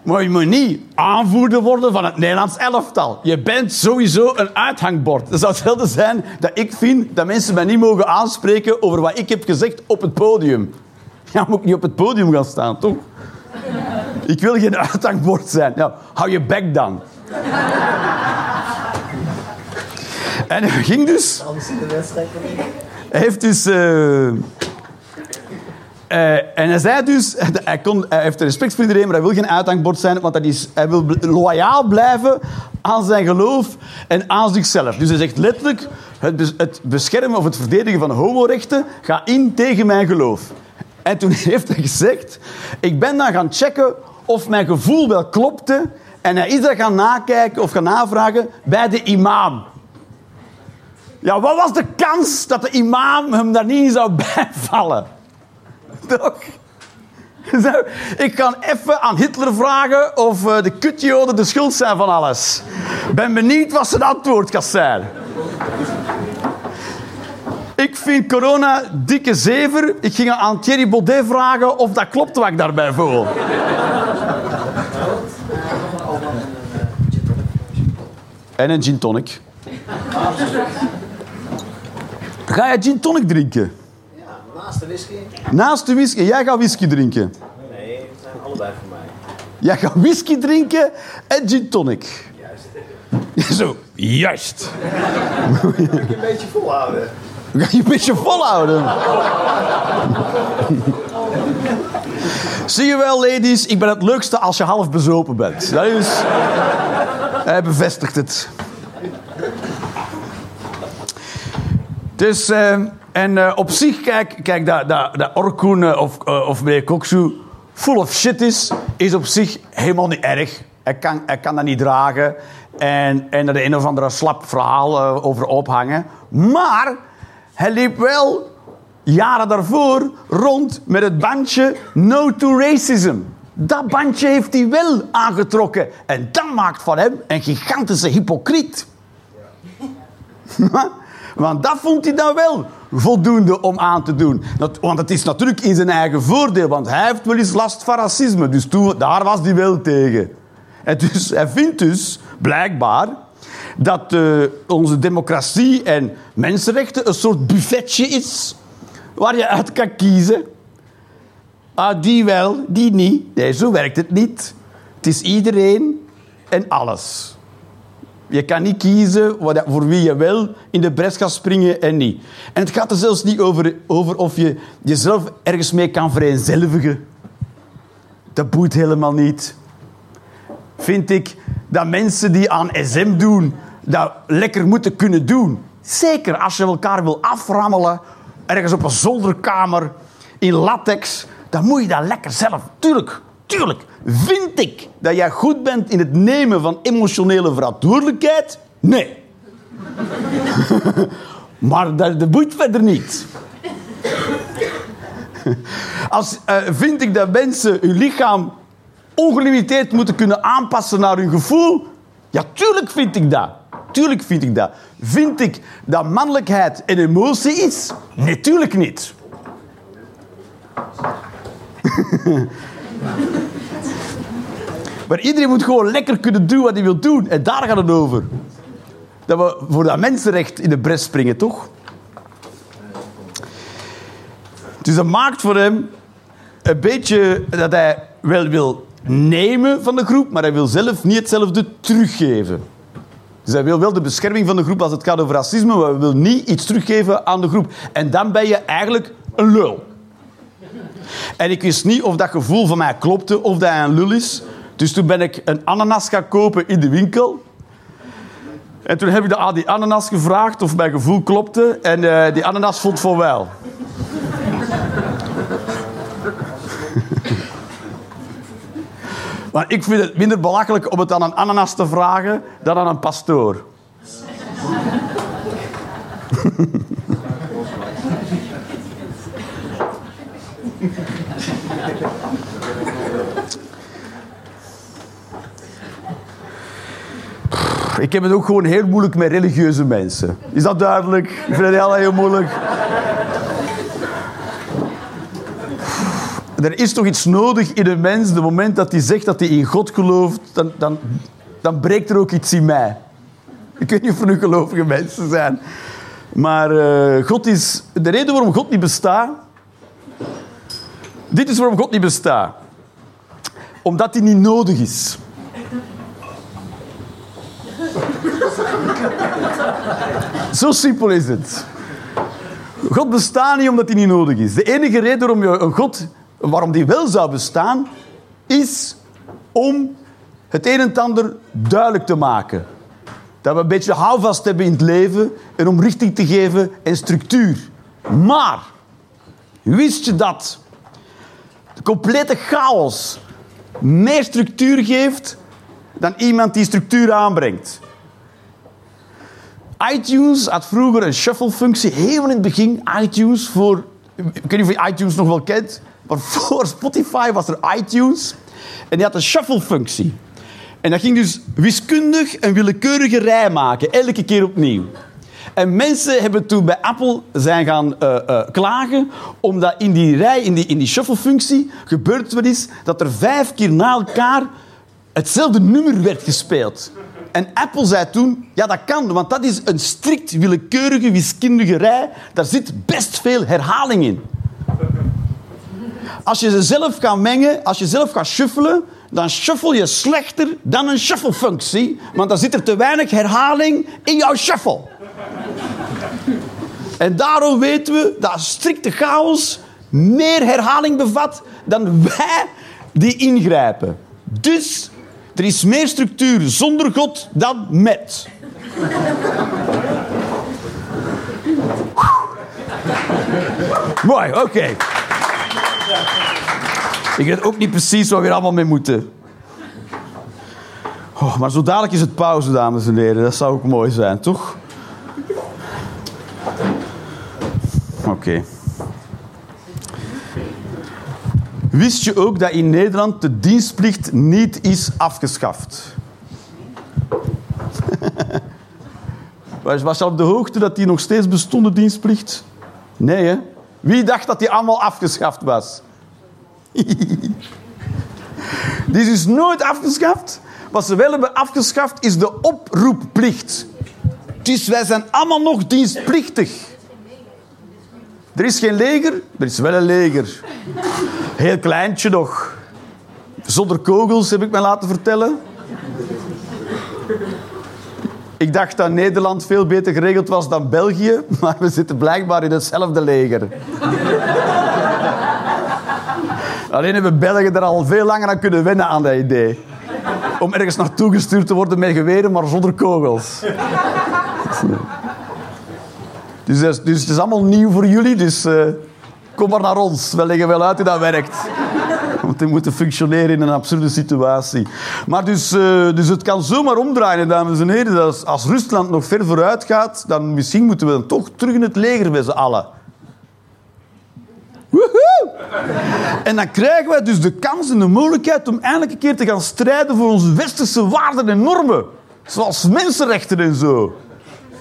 Maar je moet niet aanvoerder worden van het Nederlands elftal. Je bent sowieso een uithangbord. Dat zou hetzelfde zijn dat ik vind dat mensen mij niet mogen aanspreken over wat ik heb gezegd op het podium. Ja, moet ik niet op het podium gaan staan, toch? Ik wil geen uithangbord zijn. Ja, hou je bek dan. En hij ging dus... Hij heeft dus... eh, eh, en hij zei dus, hij, kon, heeft respect voor iedereen, maar hij wil geen uithangbord zijn, want is, hij wil loyaal blijven aan zijn geloof en aan zichzelf. Dus hij zegt letterlijk, het, het beschermen of het verdedigen van homorechten gaat in tegen mijn geloof. En toen heeft hij gezegd, ik ben dan gaan checken of mijn gevoel wel klopte en hij is dat gaan nakijken of gaan navragen bij de imam. Ja, wat was de kans dat de imam hem daar niet zou bijvallen? Ik kan even aan Hitler vragen of eh, de kutjoden de schuld zijn van alles. Ben benieuwd wat zijn antwoord gaat zijn. Ik vind corona dikke zever. Ik ging aan Thierry Baudet vragen of dat klopt wat ik daarbij voel. En een gin tonic. Ga je gin tonic drinken? Naast de whisky. Naast de whisky. Jij gaat whisky drinken. Nee, het zijn allebei voor mij. Jij gaat whisky drinken en gin tonic. Juist. Zo, juist. Een beetje volhouden. Dan ga je een beetje volhouden. Zie je wel, ladies, ik ben het leukste als je half bezopen bent. Dat is... Hij bevestigt het. Dus, eh, en eh, op zich, kijk, kijk dat, dat, dat Orkoen eh, of, eh, of Koksu full of shit is, is op zich helemaal niet erg. Hij kan, hij kan dat niet dragen en, en er een of andere slap verhaal over ophangen. Maar hij liep wel jaren daarvoor rond met het bandje No to Racism. Dat bandje heeft hij wel aangetrokken. En dat maakt van hem een gigantische hypocriet. Want dat vond hij dan wel voldoende om aan te doen. Want het is natuurlijk in zijn eigen voordeel, want hij heeft wel eens last van racisme. Dus daar was hij wel tegen. En dus, hij vindt dus, blijkbaar, dat eh, onze democratie en mensenrechten een soort buffetje is waar je uit kan kiezen. Ah, die wel, die niet. Nee, zo werkt het niet. Het is iedereen en alles. Je kan niet kiezen voor wie je wel in de bres gaat springen en niet. En het gaat er zelfs niet over, over of je jezelf ergens mee kan vereenzelvigen. Dat boeit helemaal niet. Vind ik dat mensen die aan SM doen, dat lekker moeten kunnen doen. Zeker als je elkaar wil aframmelen, ergens op een zolderkamer, in latex, dan moet je dat lekker zelf. Tuurlijk, tuurlijk. Vind ik dat jij goed bent in het nemen van emotionele verantwoordelijkheid? Nee. maar dat, dat boeit verder niet. Als, eh, vind ik dat mensen hun lichaam ongelimiteerd moeten kunnen aanpassen naar hun gevoel? Ja, tuurlijk vind ik dat. Tuurlijk vind ik dat. Vind ik dat mannelijkheid een emotie is? Nee, tuurlijk niet. maar iedereen moet gewoon lekker kunnen doen wat hij wil doen. En daar gaat het over. Dat we voor dat mensenrecht in de bres springen, toch? Dus dat maakt voor hem een beetje dat hij wel wil nemen van de groep, maar hij wil zelf niet hetzelfde teruggeven. Dus hij wil wel de bescherming van de groep als het gaat over racisme, maar hij wil niet iets teruggeven aan de groep. En dan ben je eigenlijk een lul. En ik wist niet of dat gevoel van mij klopte of dat hij een lul is. Dus toen ben ik een ananas gaan kopen in de winkel. En toen heb ik aan die ananas gevraagd of mijn gevoel klopte. En eh, die ananas vond van wel. Maar ik vind het minder belachelijk om het aan een ananas te vragen dan aan een pastoor. Ik heb het ook gewoon heel moeilijk met religieuze mensen. Is dat duidelijk? Ik vind het heel, heel moeilijk. Er is toch iets nodig in een mens, de moment dat hij zegt dat hij in God gelooft, dan, dan, dan breekt er ook iets in mij. Ik weet niet of er nu gelovige mensen zijn. Maar eh, God is... De reden waarom God niet bestaat... Dit is waarom God niet bestaat. Omdat hij niet nodig is. Zo simpel is het. God bestaat niet omdat hij niet nodig is. De enige reden waarom je een God, waarom die wel zou bestaan, is om het een en ander duidelijk te maken. Dat we een beetje houvast hebben in het leven en om richting te geven en structuur. Maar, wist je dat de complete chaos meer structuur geeft dan iemand die structuur aanbrengt? iTunes had vroeger een shuffle-functie, heel in het begin. iTunes voor... Ik weet niet of je iTunes nog wel kent, maar voor Spotify was er iTunes. En die had een shuffle-functie. En dat ging dus wiskundig een willekeurige rij maken, elke keer opnieuw. En mensen hebben toen bij Apple zijn gaan eh, eh, klagen, omdat in die rij, in die, in die shuffle-functie, gebeurt wel eens dat er vijf keer na elkaar hetzelfde nummer werd gespeeld. En Apple zei toen, ja dat kan, want dat is een strikt willekeurige wiskundige rij. Daar zit best veel herhaling in. Als je ze zelf gaat mengen, als je zelf gaat shuffelen, dan shuffle je slechter dan een shuffle-functie, want dan zit er te weinig herhaling in jouw shuffle. En daarom weten we dat strikte chaos meer herhaling bevat dan wij die ingrijpen. Dus er is meer structuur zonder God dan met. Mooi, oké. Ik weet ook niet precies waar we allemaal mee moeten. Oh, maar zo dadelijk is het pauze, dames en heren. Dat zou ook mooi zijn, toch? Oké. Wist je ook dat in Nederland de dienstplicht niet is afgeschaft? Was je op de hoogte dat die nog steeds bestond, de dienstplicht? Nee, hè? Wie dacht dat die allemaal afgeschaft was? die is dus nooit afgeschaft. Wat ze wel hebben afgeschaft is de oproepplicht. Dus wij zijn allemaal nog dienstplichtig. Er is geen leger, er is wel een leger. Heel kleintje nog. Zonder kogels, heb ik mij laten vertellen. Ik dacht dat Nederland veel beter geregeld was dan België, maar we zitten blijkbaar in hetzelfde leger. Alleen hebben Belgen er al veel langer aan kunnen wennen aan dat idee. Om ergens naartoe gestuurd te worden met geweren, maar zonder kogels. Dus, dus het is allemaal nieuw voor jullie, dus eh, kom maar naar ons. We leggen wel uit hoe dat werkt. Want die moeten functioneren in een absurde situatie. Maar dus, eh, dus het kan zomaar omdraaien, dames en heren. Dat als, als Rusland nog ver vooruit gaat, dan misschien moeten we dan toch terug in het leger met z'n allen. Woehoe! En dan krijgen wij dus de kans en de mogelijkheid om eindelijk een keer te gaan strijden voor onze westerse waarden en normen. Zoals mensenrechten en zo.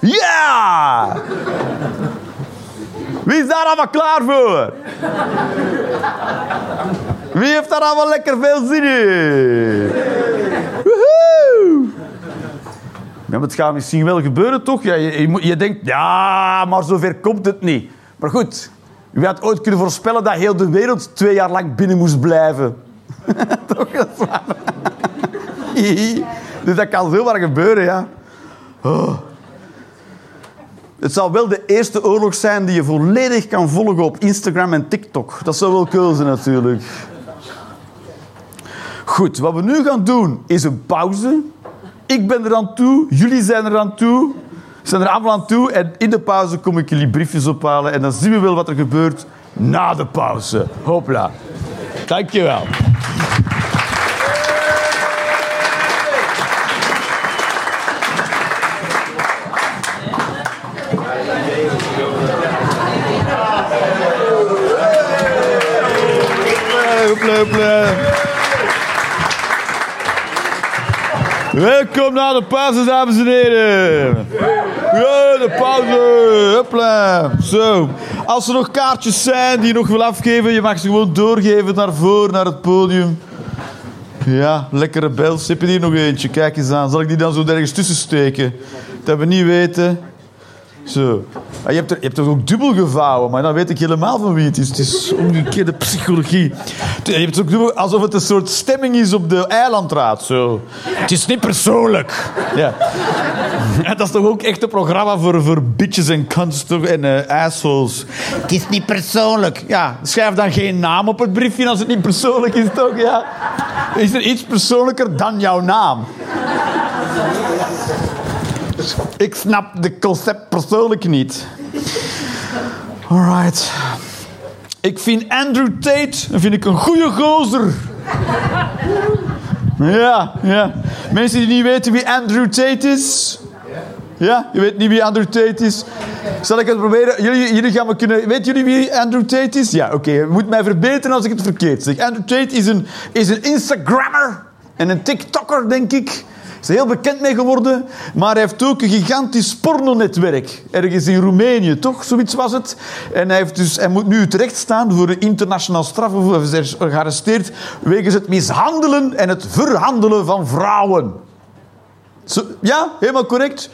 Ja! Wie is daar allemaal klaar voor? Wie heeft daar allemaal lekker veel zin in? Woehoe! Maar het gaat misschien wel gebeuren, toch? Ja, je, je, denkt, ja, maar zover komt het niet. Maar goed, wie had ooit kunnen voorspellen dat heel de wereld twee jaar lang binnen moest blijven? toch? Dat dus dat kan zomaar gebeuren, ja. Oh. Het zal wel de eerste oorlog zijn die je volledig kan volgen op Instagram en TikTok. Dat zou wel cool zijn natuurlijk. Goed, wat we nu gaan doen is een pauze. Ik ben er aan toe, jullie zijn er aan toe. Zijn er allemaal aan toe en in de pauze kom ik jullie briefjes ophalen en dan zien we wel wat er gebeurt na de pauze. Hopla. Dankjewel. Welkom naar de pauze, dames en heren. De pauze. Hopla. Zo. Als er nog kaartjes zijn die je nog wil afgeven, je mag ze gewoon doorgeven naar voren, naar het podium. Ja, lekkere bels. Heb je hier nog eentje? Kijk eens aan. Zal ik die dan zo ergens tussen steken? Dat we niet weten. Zo. Ah, je, hebt er, je hebt er ook dubbel gevouwen, maar dan weet ik helemaal van wie het is. Het is omgekeerde psychologie. Je hebt het ook dubbel, alsof het een soort stemming is op de eilandraad. Zo. Het is niet persoonlijk. Ja. Dat is toch ook echt een programma voor, voor bitches en toch? en eh, assholes. Het is niet persoonlijk. Ja, schrijf dan geen naam op het briefje als het niet persoonlijk is, toch? Ja. Is er iets persoonlijker dan jouw naam? Ik snap de concept persoonlijk niet. Alright. Ik vind Andrew Tate vind ik een goede gozer. Ja, ja. Mensen die niet weten wie Andrew Tate is. Ja, je weet niet wie Andrew Tate is. Zal ik het proberen? Jullie, jullie gaan me kunnen... Weten jullie wie Andrew Tate is? Ja, oké. Je moet mij verbeteren als ik het verkeerd zeg. Andrew Tate is een, is een Instagrammer en een TikToker, denk ik. Is heel bekend mee geworden. Maar hij heeft ook een gigantisch pornonetwerk. Ergens in Roemenië, toch? Zoiets was het. En hij, heeft dus, hij moet nu terecht staan voor een internationaal strafhof. Hij is gearresteerd wegens het mishandelen en het verhandelen van vrouwen. Zo, ja, helemaal correct.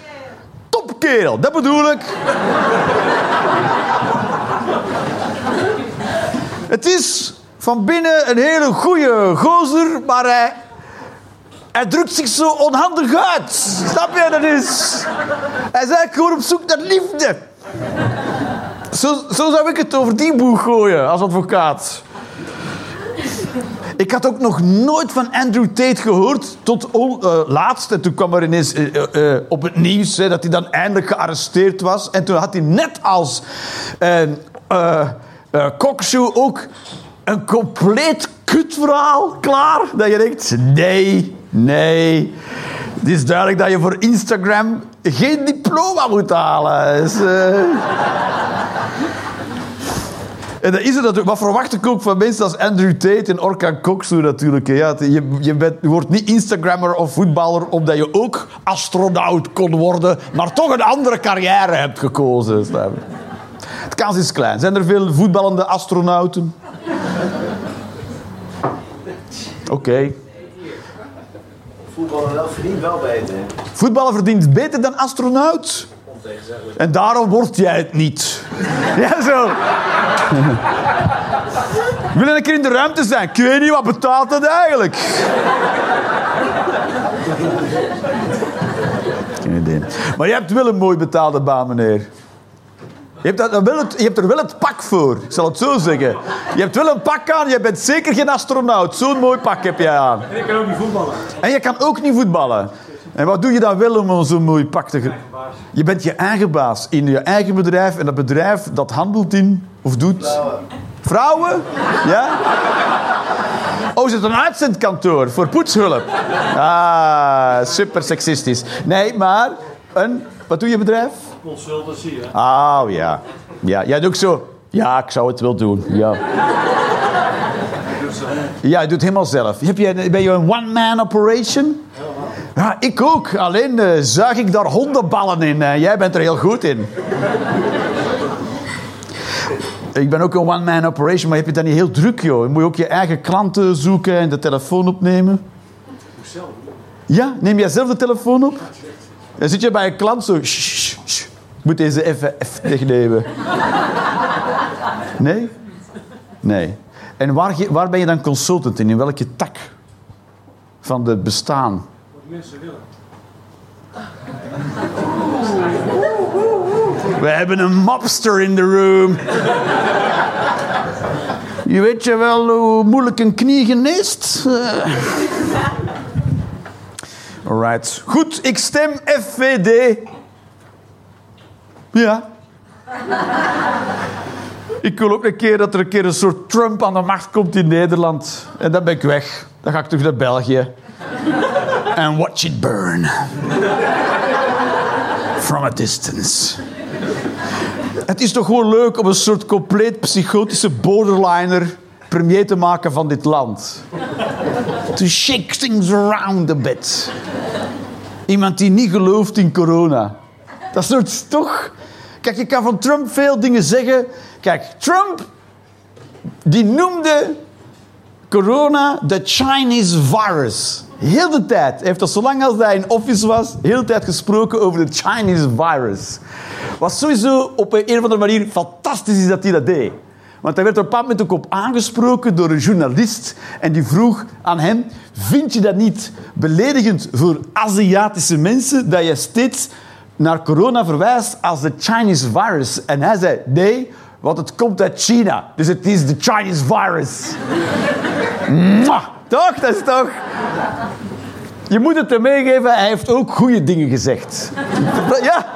Topkerel, dat bedoel ik. Het is van binnen een hele goede gozer, maar hij, hij drukt zich zo onhandig uit. Snap je? Dat is... Hij is eigenlijk gewoon op zoek naar liefde. Zo, zo zou ik het over die boeg gooien als advocaat. Ik had ook nog nooit van Andrew Tate gehoord tot eh, laatst. En toen kwam er ineens eh, eh, op het nieuws hè, dat hij dan eindelijk gearresteerd was. En toen had hij net als uh, uh, uh, ook een compleet kutverhaal klaar. Dat je denkt, nee, nee. Het is duidelijk dat je voor Instagram geen diploma moet halen. Dus, eh, en dat is het natuurlijk. Wat verwacht ik ook van mensen als Andrew Tate en Orkan Koksu natuurlijk. Ja, je, je, je wordt niet Instagrammer of voetballer omdat je ook astronaut kon worden, maar toch een andere carrière hebt gekozen. Het kans is klein. Zijn er veel voetballende astronauten? Oké. Voetballen verdient wel beter. Voetballen verdient beter dan astronaut. En daarom word jij het niet. Ja, zo. Wil je een keer in de ruimte zijn? Ik weet niet, wat betaalt dat eigenlijk? Geen idee. Maar je hebt wel een mooi betaalde baan, meneer. Je hebt, dat wel het, je hebt er wel het pak voor, ik zal het zo zeggen. Je hebt wel een pak aan, je bent zeker geen astronaut. Zo'n mooi pak heb jij aan. En ik kan ook niet voetballen. En je kan ook niet voetballen. En wat doe je dan wel om zo'n mooi pak te... Je bent je eigen baas in je eigen bedrijf. En dat bedrijf dat handelt in, of doet... Vrouwen? Ja? Oh, is het een uitzendkantoor voor poetshulp? Ah, super seksistisch. Nee, maar... Een, wat doe je bedrijf? Consultancy, hè? Ah, ja. Ja, jij doet ook zo... Ja, ik zou het wel doen. Ja. Ja, je doet het helemaal zelf. Heb jij, ben je een one-man operation? Ja, ik ook. Alleen eh, zuig ik daar hondenballen in. en jij bent er heel goed in. Ik ben ook een one-man operation, maar heb je dat niet heel druk, joh? Moet je ook je eigen klanten zoeken en de telefoon opnemen. Ja, neem jij zelf de telefoon op? Dan zit je bij een klant zo... "Shh, shh, shh. Ik moet deze even, wegnemen. Nee? Nee. En waar, waar ben je dan consultant in? In welke tak van het bestaan? Wat mensen willen. We hebben een mobster in the room. Je weet je wel hoe moeilijk een knie geneest? Alright. Goed, ik stem FVD. Ja. Ik wil ook een keer dat er een keer een soort Trump aan de macht komt in Nederland. En dan ben ik weg. Dan ga ik terug naar België. And watch it burn. From a distance. Het is toch gewoon leuk om een soort compleet psychotische borderliner premier te maken van dit land. To shake things around a bit. Iemand die niet gelooft in corona. Dat soort toch... Kijk, je kan van Trump veel dingen zeggen. Kijk, Trump, die noemde corona de Chinese virus. Heel de tijd. Hij heeft al zolang als hij in office was, heel de tijd gesproken over de Chinese virus. Wat sowieso op een, of andere manier fantastisch is dat hij dat deed. Want hij werd op een moment ook op aangesproken door een journalist. En die vroeg aan hem: Vind je dat niet beledigend voor Aziatische mensen dat je steeds naar corona verwijst als de Chinese virus? En hij zei: Nee, want het komt uit China. Dus het is de Chinese virus. Toch? Dat is toch. Je moet het hem meegeven, hij heeft ook goede dingen gezegd. Ja.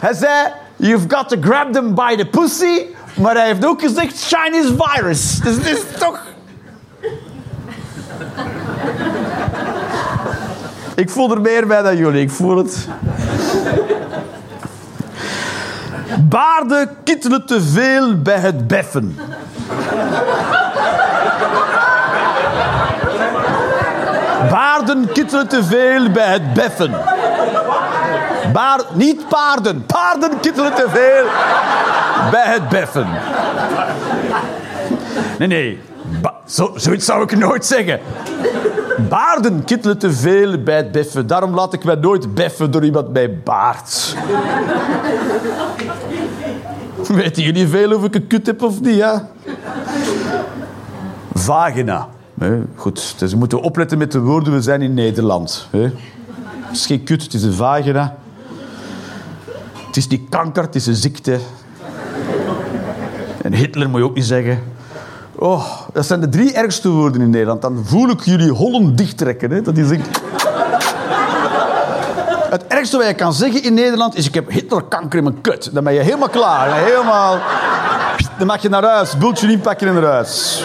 Hij zei, you've got to grab them by the pussy. Maar hij heeft ook gezegd, Chinese virus. Dus het is toch... Ik voel er meer bij dan jullie, ik voel het. Baarden kittelen te veel bij het beffen. Baarden kittelen te veel bij het beffen. Baar, niet paarden. Paarden kittelen te veel bij het beffen. Nee, nee. Zo, zoiets zou ik nooit zeggen. Baarden kittelen te veel bij het beffen. Daarom laat ik mij nooit beffen door iemand bij baard. Weten jullie veel of ik een kut heb of niet, ja? Vagina. Goed, dus we moeten opletten met de woorden. We zijn in Nederland. Het is geen kut, het is een vagina. Het is niet kanker, het is een ziekte. En Hitler moet je ook niet zeggen. Oh, dat zijn de drie ergste woorden in Nederland. Dan voel ik jullie hollen dichttrekken. Hè. Dat is een... Het ergste wat je kan zeggen in Nederland is... Ik heb Hitlerkanker in mijn kut. Dan ben je helemaal klaar. Helemaal... Dan mag je naar huis. Bultje inpakken en naar huis.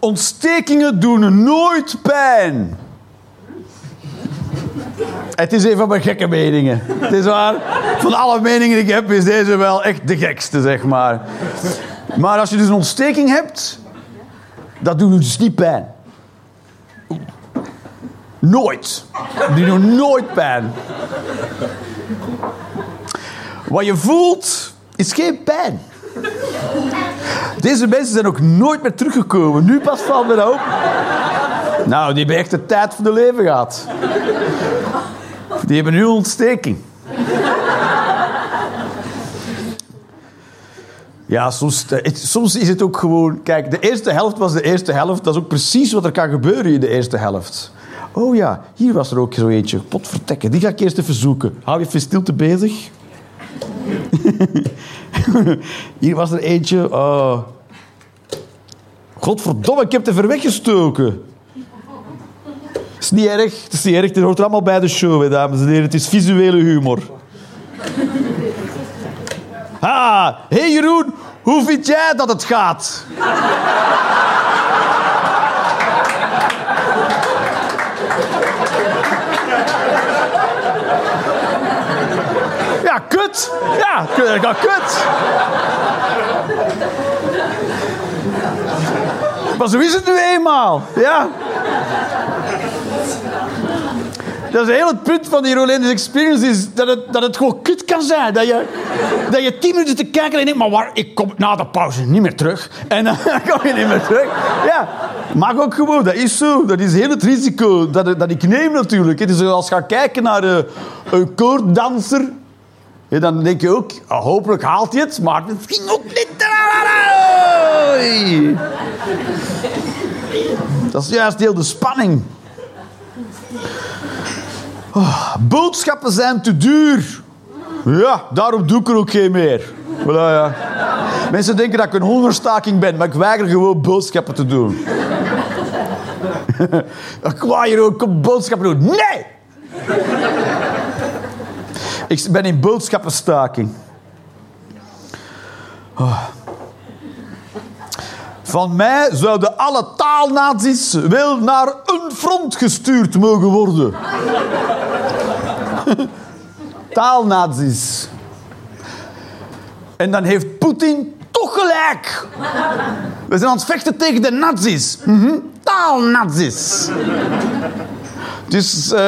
Ontstekingen doen nooit pijn. Het is een van mijn gekke meningen. Het is waar. Van alle meningen die ik heb, is deze wel echt de gekste, zeg maar. Maar als je dus een ontsteking hebt, dat doet dus niet pijn. Nooit. Die doen nooit pijn. Wat je voelt, is geen pijn. Deze mensen zijn ook nooit meer teruggekomen. Nu pas valt me dat op. Nou, die hebben echt de tijd van de leven gehad. Die hebben nu ontsteking. Ja, soms, eh, soms is het ook gewoon... Kijk, de eerste helft was de eerste helft. Dat is ook precies wat er kan gebeuren in de eerste helft. Oh ja, hier was er ook zo eentje. Potvertekken, die ga ik eerst even zoeken. Hou je even stilte bezig. Hier was er eentje. Oh. Godverdomme, ik heb het even weggestoken. Is niet erg, het is niet erg. Het hoort er allemaal bij de show, dames en heren. Het is visuele humor. Ha! Hey Jeroen, hoe vind jij dat het gaat? Ja, kut. Ja, k- ja, kut. Maar zo is het nu eenmaal. Ja. Dat is heel het punt van die Roland's Experience, is dat het, dat het gewoon kut kan zijn. Dat je, dat je tien minuten te kijken en je denkt, maar waar, ik kom na de pauze niet meer terug. En dan kom je niet meer terug. Ja, mag ook gewoon, dat is zo. Dat is heel het risico dat, dat ik neem natuurlijk. Het is als gaan kijken naar eh, een koorddanser. Dan denk je ook, ah, hopelijk haalt hij het, maar ging ook niet. Dat is juist heel de spanning. Oh, boodschappen zijn te duur. Ja, daarom doe ik er ook geen meer. Ja. Mensen denken dat ik een hongerstaking ben, maar ik weiger gewoon boodschappen te doen. ik hier ook boodschappen doen. Nee! ik ben in boodschappenstaking. Oh. Van mij zouden alle taalnazi's wel naar een front gestuurd mogen worden. taalnazi's. En dan heeft Poetin toch gelijk. We zijn aan het vechten tegen de nazi's. Mhm. Taalnazi's. Dus eh,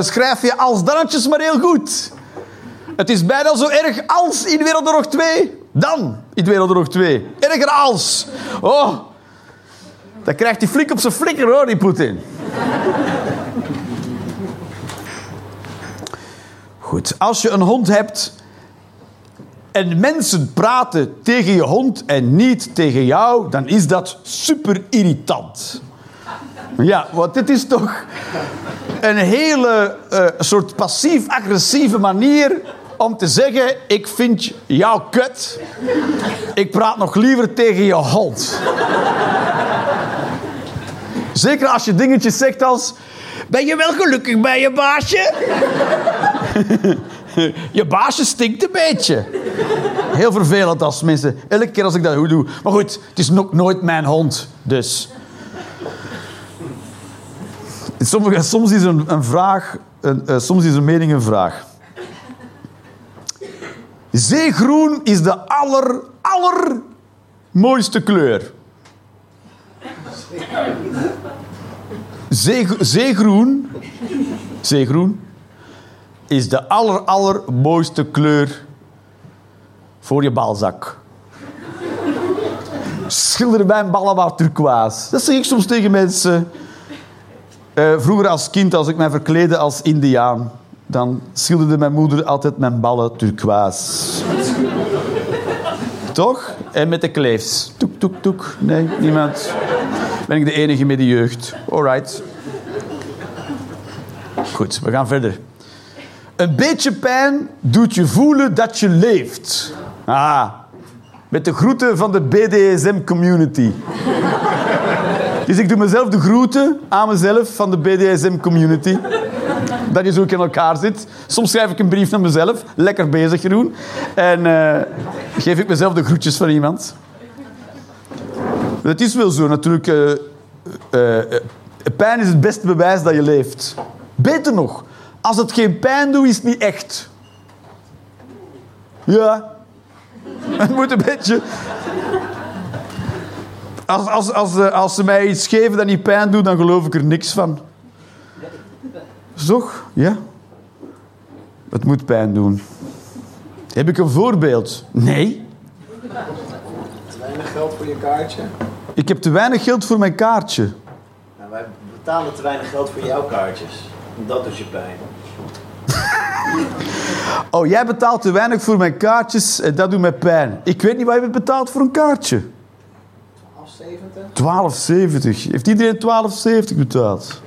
schrijf je als dannetjes maar heel goed. Het is bijna zo erg als in Wereldoorlog 2. Dan in Wereldoorlog 2. Erger als. Oh, dan krijgt hij flik op zijn flikker hoor, die Poetin. Goed, als je een hond hebt en mensen praten tegen je hond en niet tegen jou, dan is dat super irritant. Ja, want dit is toch een hele eh, soort passief-agressieve manier om te zeggen: Ik vind jou kut. Ik praat nog liever tegen je hond. Zeker als je dingetjes zegt als: Ben je wel gelukkig bij je baasje? je baasje stinkt een beetje. Heel vervelend als mensen. Elke keer als ik dat doe. Maar goed, het is nog nooit mijn hond, dus. Soms is een, vraag, een, uh, soms is een mening een vraag. Zeegroen is de aller, allermooiste kleur. Zee, zeegroen, zeegroen is de aller, allermooiste kleur voor je balzak. Schilder mijn ballen maar turquoise. Dat zeg ik soms tegen mensen. Uh, vroeger als kind, als ik mij verkleedde als indiaan, dan schilderde mijn moeder altijd mijn ballen turquoise. Toch? En met de kleefs. Toek, toek, toek. Nee, niemand. Ben ik de enige met de jeugd. Alright. Goed, we gaan verder. Een beetje pijn doet je voelen dat je leeft. Ah, met de groeten van de BDSM-community. Dus ik doe mezelf de groeten aan mezelf van de BDSM-community. Dat je zo in elkaar zit. Soms schrijf ik een brief naar mezelf. Lekker bezig, Jeroen. En uh, geef ik mezelf de groetjes van iemand. Het is wel zo, natuurlijk. Uh, uh, pijn is het beste bewijs dat je leeft. Beter nog, als het geen pijn doet, is het niet echt. Ja. Het moet een beetje... Als, als, als, als ze mij iets geven dat niet pijn doet, dan geloof ik er niks van. Toch? Ja. Het moet pijn doen. Heb ik een voorbeeld? Nee. Te weinig geld voor je kaartje? Ik heb te weinig geld voor mijn kaartje. Nou, wij betalen te weinig geld voor jouw kaartjes. Dat doet je pijn. Oh, jij betaalt te weinig voor mijn kaartjes en dat doet mij pijn. Ik weet niet wat je betaalt voor een kaartje. 12,70. 12,70. Heeft iedereen 12,70 betaald?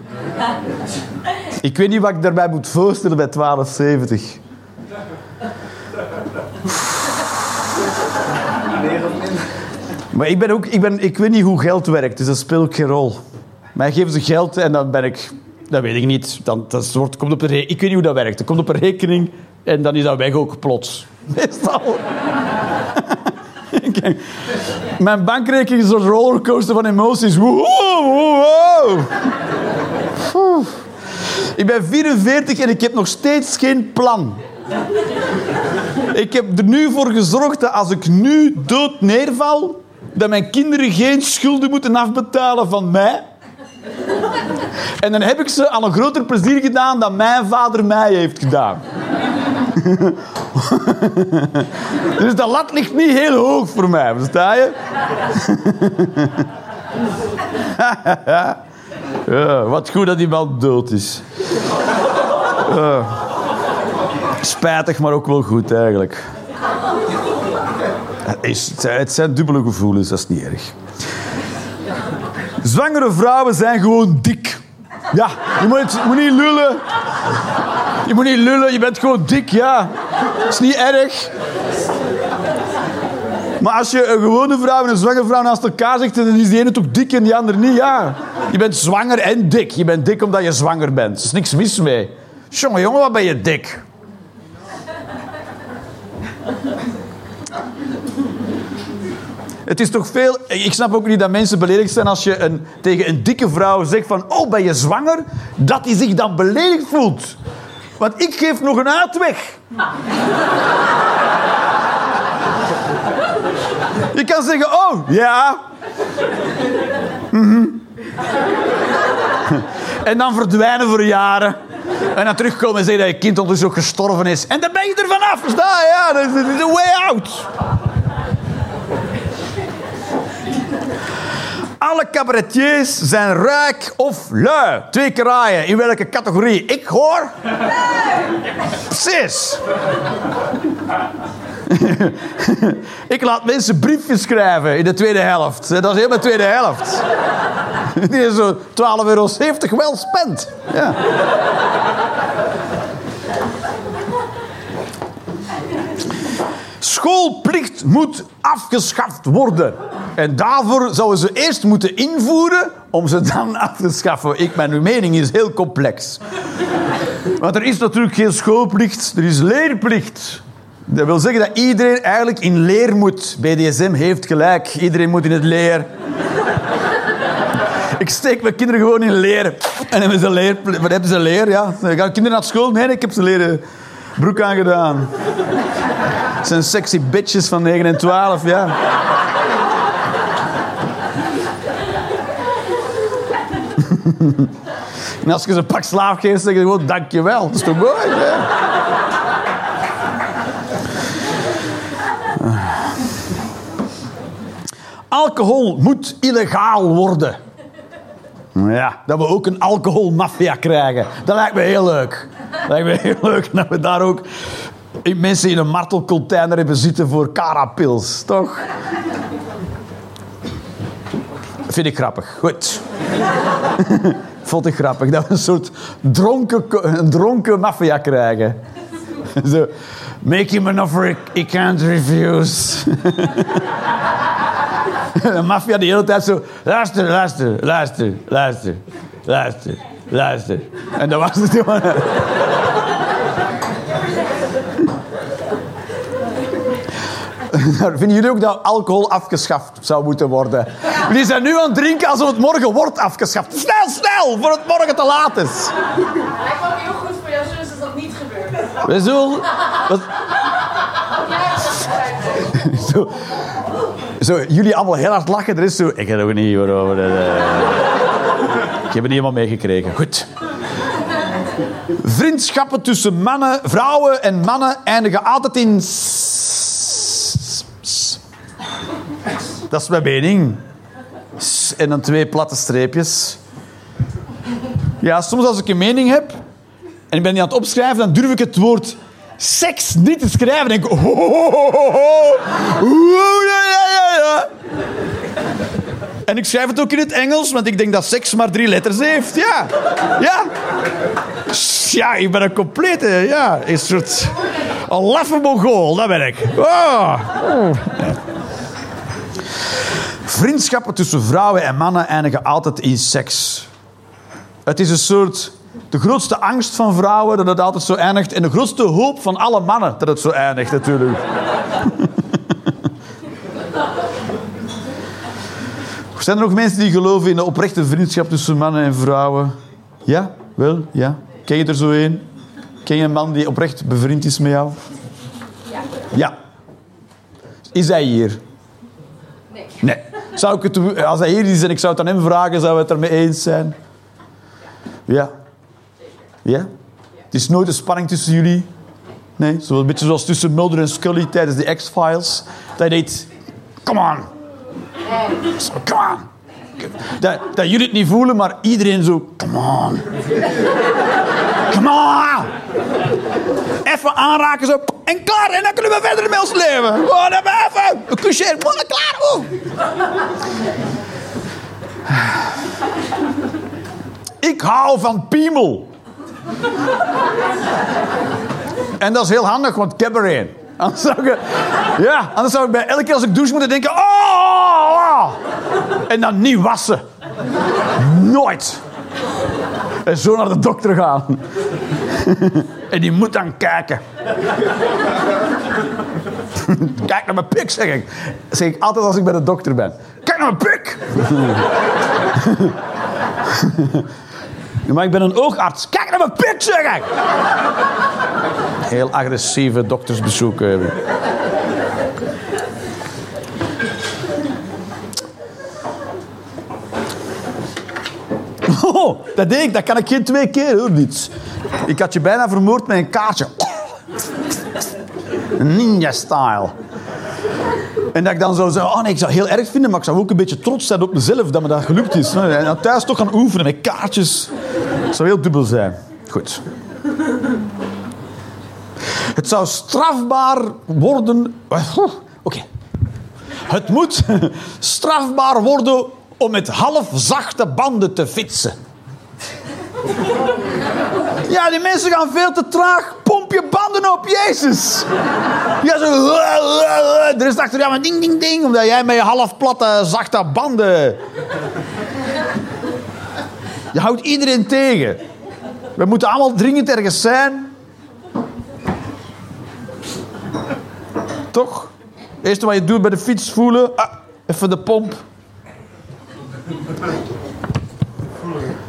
ik weet niet wat ik daarbij moet voorstellen bij 12,70. Maar ik ben ook, ik, ben, ik weet niet hoe geld werkt, dus dat speelt geen rol. Mij geven ze geld en dan ben ik, dat weet ik niet. Dan, dat wordt, komt op een ik weet niet hoe dat werkt. Het komt op een rekening en dan is dat weg ook plots. Meestal. Mijn bankrekening is een rollercoaster van emoties. Wow, wow, wow. Ik ben 44 en ik heb nog steeds geen plan. Ik heb er nu voor gezorgd dat als ik nu dood neerval, dat mijn kinderen geen schulden moeten afbetalen van mij. En dan heb ik ze al een groter plezier gedaan dan mijn vader mij heeft gedaan. dus de lat ligt niet heel hoog voor mij, versta je? ja, wat goed dat die man dood is. Spijtig, maar ook wel goed eigenlijk. Het, het zijn dubbele gevoelens, dat is niet erg. Zwangere vrouwen zijn gewoon dik. Ja, je moet, je moet niet lullen. Je moet niet lullen, je bent gewoon dik, ja. Dat is niet erg. Maar als je een gewone vrouw en een zwangere vrouw naast elkaar zegt, dan is die ene toch dik en die andere niet, ja. Je bent zwanger en dik. Je bent dik omdat je zwanger bent. Er is niks mis mee. Jongen, jongen, wat ben je dik? Het is toch veel... Ik snap ook niet dat mensen beledigd zijn als je een, tegen een dikke vrouw zegt van... Oh, ben je zwanger? Dat hij zich dan beledigd voelt. Want ik geef nog een uitweg. Je kan zeggen, oh, ja. Mhm. En dan verdwijnen voor jaren. En dan terugkomen en zeggen dat je kind ondertussen ook gestorven is. En dan ben je er vanaf. Ja, dat is de way out. Alle cabaretiers zijn rijk of lui. Twee keer raaien. In welke categorie? Ik hoor... Precies. Ik laat mensen briefjes schrijven in de tweede helft. Dat is helemaal de tweede helft. Die is zo 12,70 euro wel spend. Ja. Schoolplicht moet afgeschaft worden. En daarvoor zouden ze eerst moeten invoeren om ze dan af te schaffen. Ik, mijn mening is heel complex. Want er is natuurlijk geen schoolplicht, er is leerplicht. Dat wil zeggen dat iedereen eigenlijk in leer moet. BDSM heeft gelijk. Iedereen moet in het leer. Ik steek mijn kinderen gewoon in leer. En hebben ze leer. Wat hebben ze leer? Ja. Gaan kinderen naar school? Nee, ik heb ze leren broek aangedaan. Het zijn sexy bitches van 9 en 12, ja. En als je ze een pak slaaf geeft, zeg je gewoon dankjewel. Dat is toch mooi? Ja. Alcohol moet illegaal worden. Ja, dat we ook een alcoholmafia krijgen. Dat lijkt me heel leuk. Dat lijkt me heel leuk dat we daar ook mensen in een martelcontainer hebben zitten voor carapils. Toch? Vind ik grappig. Goed. Vond ik grappig dat we een soort dronken, een dronken maffia krijgen. Zo, make him an offer he can't refuse. De maffia de hele tijd zo... Luister, luister, luister, luister, luister, luister. En dat was het gewoon... Vinden jullie ook dat alcohol afgeschaft zou moeten worden? Die zijn nu aan het drinken alsof het morgen wordt afgeschaft. Snel, snel, voor het morgen te laat is. Me ook heel goed voor jouw zus als dat niet gebeurt. We zullen... Dat zo, zo, jullie allemaal heel hard lachen. Er is zo... Ik heb ook niet hoor. over dat, eh. Ik heb het niet helemaal meegekregen. Goed. Vriendschappen tussen mannen, vrouwen en mannen eindigen altijd in... Dat is mijn mening. En dan twee platte streepjes. Ja, soms als ik een mening heb en ik ben die aan het opschrijven, dan durf ik het woord seks niet te schrijven. En denk ik, oh, oh, oh, ja, ja, ja. En ik schrijf het ook in het Engels, want ik denk dat seks maar drie letters heeft. Ja, ja. Ja, ik ben een complete, ja, een soort... Een laffe mongool, dat ben ik. Oh. Vriendschappen tussen vrouwen en mannen eindigen altijd in seks. Het is een soort... De grootste angst van vrouwen dat het altijd zo eindigt. En de grootste hoop van alle mannen dat het zo eindigt, natuurlijk. Zijn er nog mensen die geloven in de oprechte vriendschap tussen mannen en vrouwen? Ja? Wel? Ja? Ken je er zo een? Ken je een man die oprecht bevriend is met jou? Ja. Ja. Is hij hier? Nee. Nee. Zou ik het, als hij hier is en ik zou het aan hem vragen, zou het ermee eens zijn? Ja. Ja? Het is nooit een spanning tussen jullie? Nee? Een beetje zoals tussen Mulder en Scully tijdens de X-Files. Dat denkt, come on. Come on. Dat, dat jullie het niet voelen, maar iedereen zo... Come on. Come on. Even aanraken zo. En klaar. En dan kunnen we verder met ons leven. Gewoon even. even. Een kusje. en Klaar. Oh. Ik hou van piemel. En dat is heel handig, want ik heb er. Anders zou ik, ja, anders zou ik bij elke keer als ik douche moeten denken... Oh, oh. En dan niet wassen. Nooit. En zo naar de dokter gaan. En die moet dan kijken. Kijk naar mijn pik, zeg ik. Dat zeg ik altijd als ik bij de dokter ben. Kijk naar mijn pik! Maar ik ben een oogarts. Kijk naar mijn pik, zeg ik! Heel agressieve doktersbezoeken hebben. Oh, dat deed ik. Dat kan ik geen twee keer, hoor, niets. Ik had je bijna vermoord met een kaartje. Ninja-style. En dat ik dan zo zei, oh nee, ik zou het heel erg vinden, maar ik zou ook een beetje trots zijn op mezelf dat me dat gelukt is. En dan thuis toch gaan oefenen met kaartjes. Het zou heel dubbel zijn. Goed. Het zou strafbaar worden... Oké. Het moet strafbaar worden om met halfzachte banden te fietsen. Ja, die mensen gaan veel te traag. Pomp je banden op, Jezus. Ja, zo... Er is achter jou een ding, ding, ding. Omdat jij met je half platte, zachte banden... Je houdt iedereen tegen. We moeten allemaal dringend ergens zijn. Toch? Het eerste wat je doet bij de fiets voelen. Ah, even de pomp.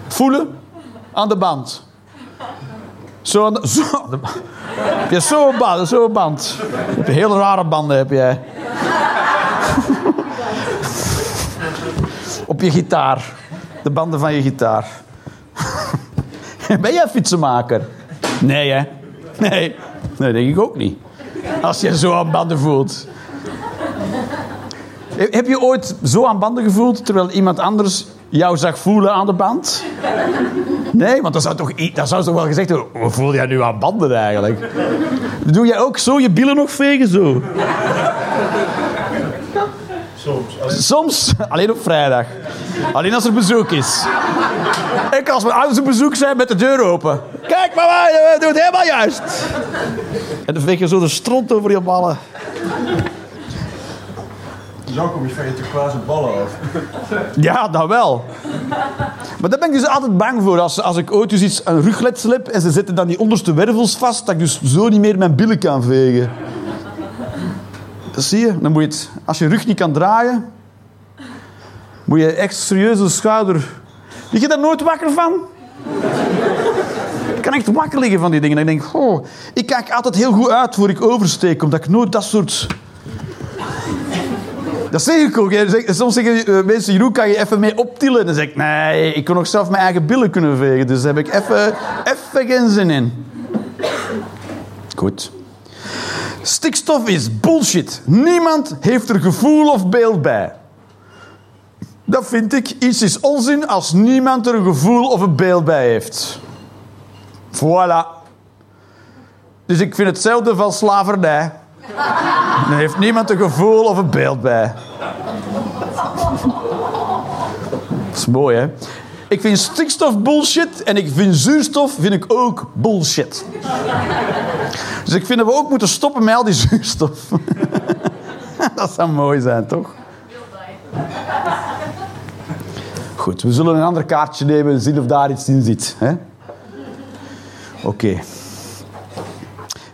Voelen aan de band. Zo aan de, zo. Heb je zo'n band, zo'n band. Je hele rare banden heb jij. Op je gitaar. De banden van je gitaar. Ben jij fietsenmaker? Nee, hè? Nee. Nee, denk ik ook niet. Als je zo aan banden voelt. Heb je ooit zo aan banden gevoeld terwijl iemand anders jou zag voelen aan de band? Nee, want dan zou toch, dan zou toch wel gezegd worden: hoe voel jij nu aan banden eigenlijk? Doe jij ook zo je billen nog vegen zo? Soms. Als Soms, alleen op vrijdag. Alleen als er bezoek is. Ik als mijn ouders op bezoek zijn met de deur open. Kijk mama, je doet het helemaal juist. En dan veeg je zo de stront over je ballen. Zo kom je van je turquoise ballen af. Ja, dat wel. Maar daar ben ik dus altijd bang voor. Als, als ik ooit dus iets, een rugletsel heb en ze zetten dan die onderste wervels vast, dat ik dus zo niet meer mijn billen kan vegen. Zie je. Dan moet je het, als je rug niet kan draaien, moet je echt serieus de schouder... Lig je daar nooit wakker van? Ik kan echt wakker liggen van die dingen. En ik denk, oh, ik kijk altijd heel goed uit voor ik oversteek, omdat ik nooit dat soort... Dat zeg ik ook. Soms zeggen eh, mensen, Jeroen, kan je even mee optillen? Dan zeg ik, nee, ik kon nog zelf mijn eigen billen kunnen vegen. Dus daar heb ik even, even geen zin in. Goed. Stikstof is bullshit. Niemand heeft er gevoel of beeld bij. Dat vind ik. Iets is onzin als niemand er een gevoel of een beeld bij heeft. Voilà. Dus ik vind hetzelfde van slavernij. Er heeft niemand een gevoel of een beeld bij. Dat is mooi, hè? Ik vind stikstof bullshit en ik vind zuurstof vind ik ook bullshit. Dus ik vind dat we ook moeten stoppen met al die zuurstof. Dat zou mooi zijn, toch? Goed, we zullen een ander kaartje nemen en zien of daar iets in zit. Oké.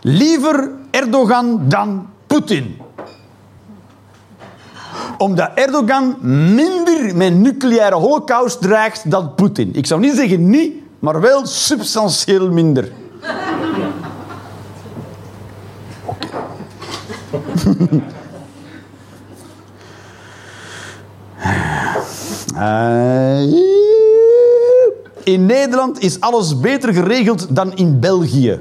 Liever Erdogan dan Poetin. Omdat Erdogan minder met nucleaire holocaust dreigt dan Poetin. Ik zou niet zeggen niet, maar wel substantieel minder. Eh, in Nederland is alles beter geregeld dan in België.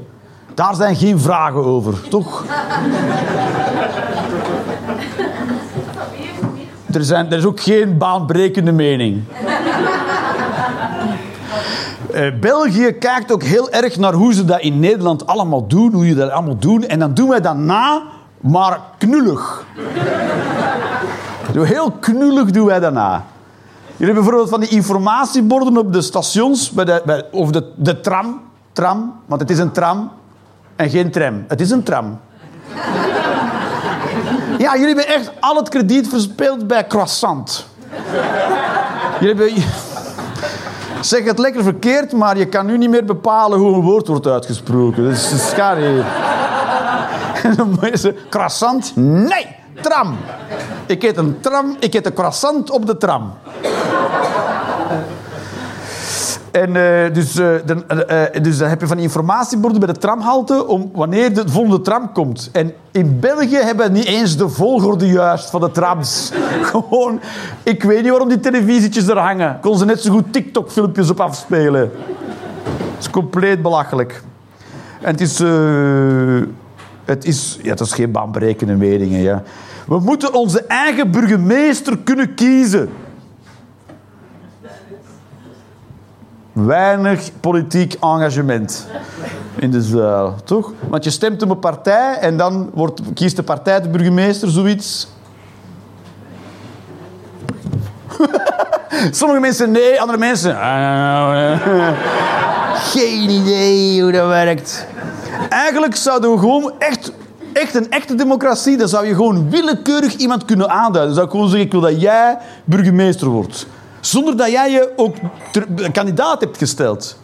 Daar zijn geen vragen over, toch? Er, zijn, er is ook geen baanbrekende mening. Eh, België kijkt ook heel erg naar hoe ze dat in Nederland allemaal doen, hoe je dat allemaal doen. En dan doen wij dat na, maar knullig. Heel knullig doen wij dat na. Jullie hebben bijvoorbeeld van die informatieborden op de stations, bij de, of de, de tram. Tram, want het is een tram en geen tram. Het is een tram. Ja, jullie hebben echt al het krediet verspeeld bij croissant. Jullie hebben... Zeg het lekker verkeerd, maar je kan nu niet meer bepalen hoe een woord wordt uitgesproken. Het is niet. En dan moet je zeggen, croissant? Nee, tram. Ik eet een tram, ik eet een croissant op de tram. En eh, dus, eh, dan, eh, dus dan heb je van informatieborden bij de tramhalte om wanneer de volgende tram komt. En in België hebben we niet eens de volgorde juist van de trams. Gewoon, ik weet niet waarom die televisietjes er hangen. Kon ze net zo goed TikTok-filmpjes op afspelen. Dat is compleet belachelijk. En het is... het is, ja, het is geen baanberekende meningen. Ja. We moeten onze eigen burgemeester kunnen kiezen. Weinig politiek engagement in de zaal, toch? Want je stemt op een partij en dan wordt, kiest de partij de burgemeester, zoiets. Sommige mensen nee, andere mensen. "Ah, Geen idee hoe dat werkt. Eigenlijk zouden we gewoon echt, echt een echte democratie, dan zou je gewoon willekeurig iemand kunnen aanduiden. Dan zou ik gewoon zeggen, ik wil dat jij burgemeester wordt. Zonder dat jij je ook kandidaat hebt gesteld.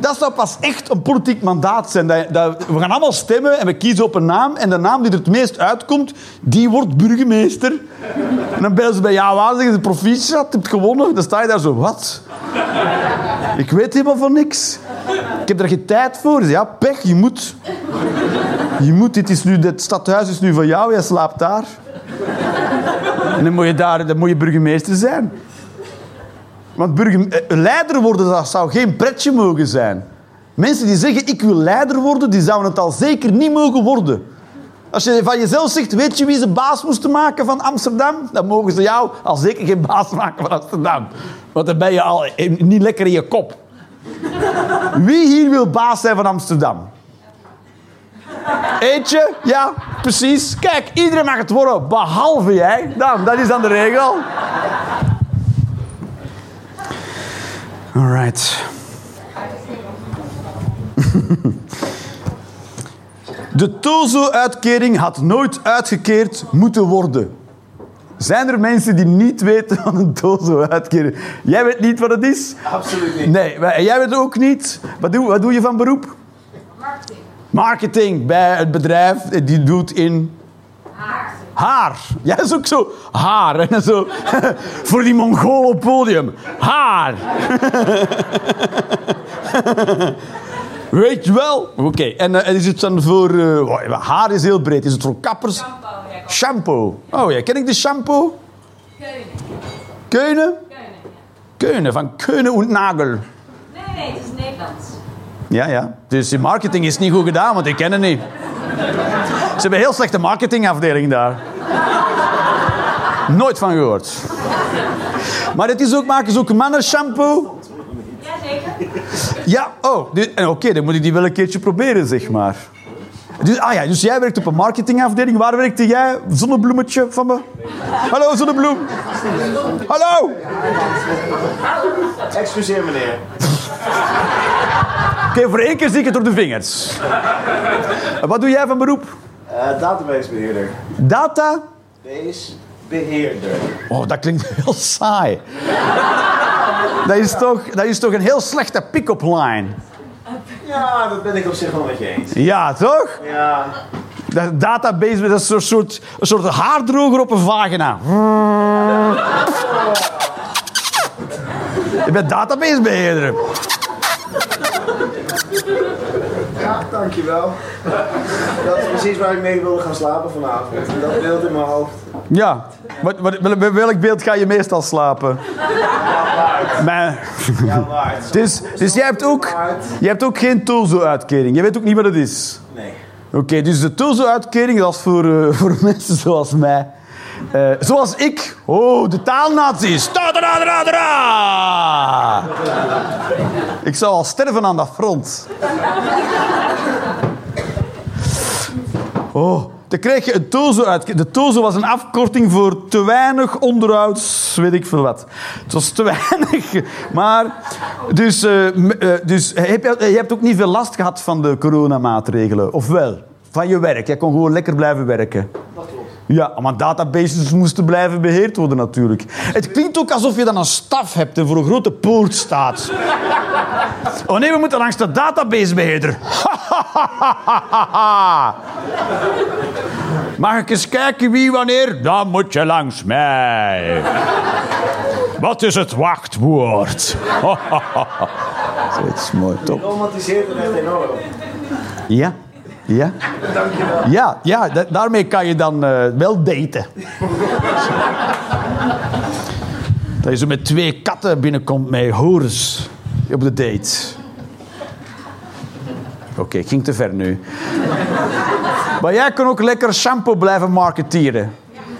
Dat zou pas echt een politiek mandaat zijn. Dat, we gaan allemaal stemmen en we kiezen op een naam. En de naam die er het meest uitkomt, die wordt burgemeester. En dan bellen ze bij jou aan zeggen ze je hebt gewonnen. Dan sta je daar zo, wat? Ik weet helemaal van niks. Ik heb er geen tijd voor. Ja, pech, je moet. Je moet, dit, is nu, dit stadhuis is nu van jou, jij slaapt daar. En dan moet je, daar, dan moet je burgemeester zijn. Want eh, leider worden, dat zou geen pretje mogen zijn. Mensen die zeggen, ik wil leider worden, die zouden het al zeker niet mogen worden. Als je van jezelf zegt, weet je wie ze baas moesten maken van Amsterdam? Dan mogen ze jou al zeker geen baas maken van Amsterdam. Want dan ben je al niet lekker in je kop. Wie hier wil baas zijn van Amsterdam? Eentje? Ja, precies. Kijk, iedereen mag het worden, behalve jij. Dan, dat is dan de regel. Alright. De Tozo-uitkering had nooit uitgekeerd moeten worden. Zijn er mensen die niet weten wat een Tozo-uitkering is? Jij weet niet wat het is? Absoluut niet. Nee, jij weet het ook niet. Wat doe, wat doe je van beroep? Marketing. Marketing bij het bedrijf die doet in Haar. haar. Jij is ook zo haar. En zo, voor die Mongool op podium. Haar. Weet je wel? Oké, en eh, is het dan voor... eh, haar is heel breed. Is het voor kappers? Shampoo. Ja. Oh ja, ken ik de shampoo? Keunen. Keunen? Keunen, ja. Keunen, van Keunen und Nagel. Nee, nee, het is Nederlands. Ja, ja. Dus die marketing is niet goed gedaan, want ik ken het niet. Ze hebben een heel slechte marketingafdeling daar. Nooit van gehoord. Maar het is ook, maken ze ook mannen-shampoo? Jazeker. Ja, oh. dus- Oké, dan moet ik die wel een keertje proberen, zeg maar. Dus, ah ja, dus jij werkt op een marketingafdeling. Waar werkte jij? Zonnebloemetje van me? Hallo, zonnebloem. Hallo. Excuseer meneer. Oké, voor één keer zie ik het door de vingers. Wat doe jij van beroep? Eh, databasebeheerder. Data? Base beheerder. Oh, dat klinkt heel saai. Dat is toch, dat is toch een heel slechte pick-up line. Ja, dat ben ik op zich wel met je eens. Ja, toch? Ja, Dat database dat is een soort, een soort haardroger op een vagina. Je bent databasebeheerder. Ja dankjewel. Dat is precies waar ik mee wilde gaan slapen vanavond. Dat beeld in mijn hoofd. Ja. Wat, wat, wel- welk beeld ga je meestal slapen? Ja, waard. dus, dus jij hebt ook, jij hebt ook geen Tozo-uitkering. Je weet ook niet wat het is. Nee. Oké, dus de Tozo-uitkering dat is voor, eh, voor mensen zoals mij. Eh, zoals ik. Oh, de taalnazi's. Da, da, da, da. Ik zou al sterven aan dat front. Oh, dan krijg je een TOZO uit. De TOZO was een afkorting voor te weinig onderhouds... weet ik veel wat. Het was te weinig. Maar, dus, eh, eh, dus heb je, je hebt ook niet veel last gehad van de coronamaatregelen. Of wel? Van je werk. Jij kon gewoon lekker blijven werken. Ja, maar databases moesten blijven beheerd worden natuurlijk. Het klinkt ook alsof je dan een staf hebt en voor een grote poort staat. Oh nee, we moeten langs de databasebeheerder. Mag ik eens kijken wie wanneer? Dan moet je langs mij. Wat is het wachtwoord? Zoiets mooi, top. Romantiseert het enorm. Ja, ja. Dankjewel. Ja, ja da- daarmee kan je dan eh, wel daten. Dat je zo met twee katten binnenkomt met horens op de date. Oké, ik ging te ver nu. Maar jij kan ook lekker shampoo blijven marketeren.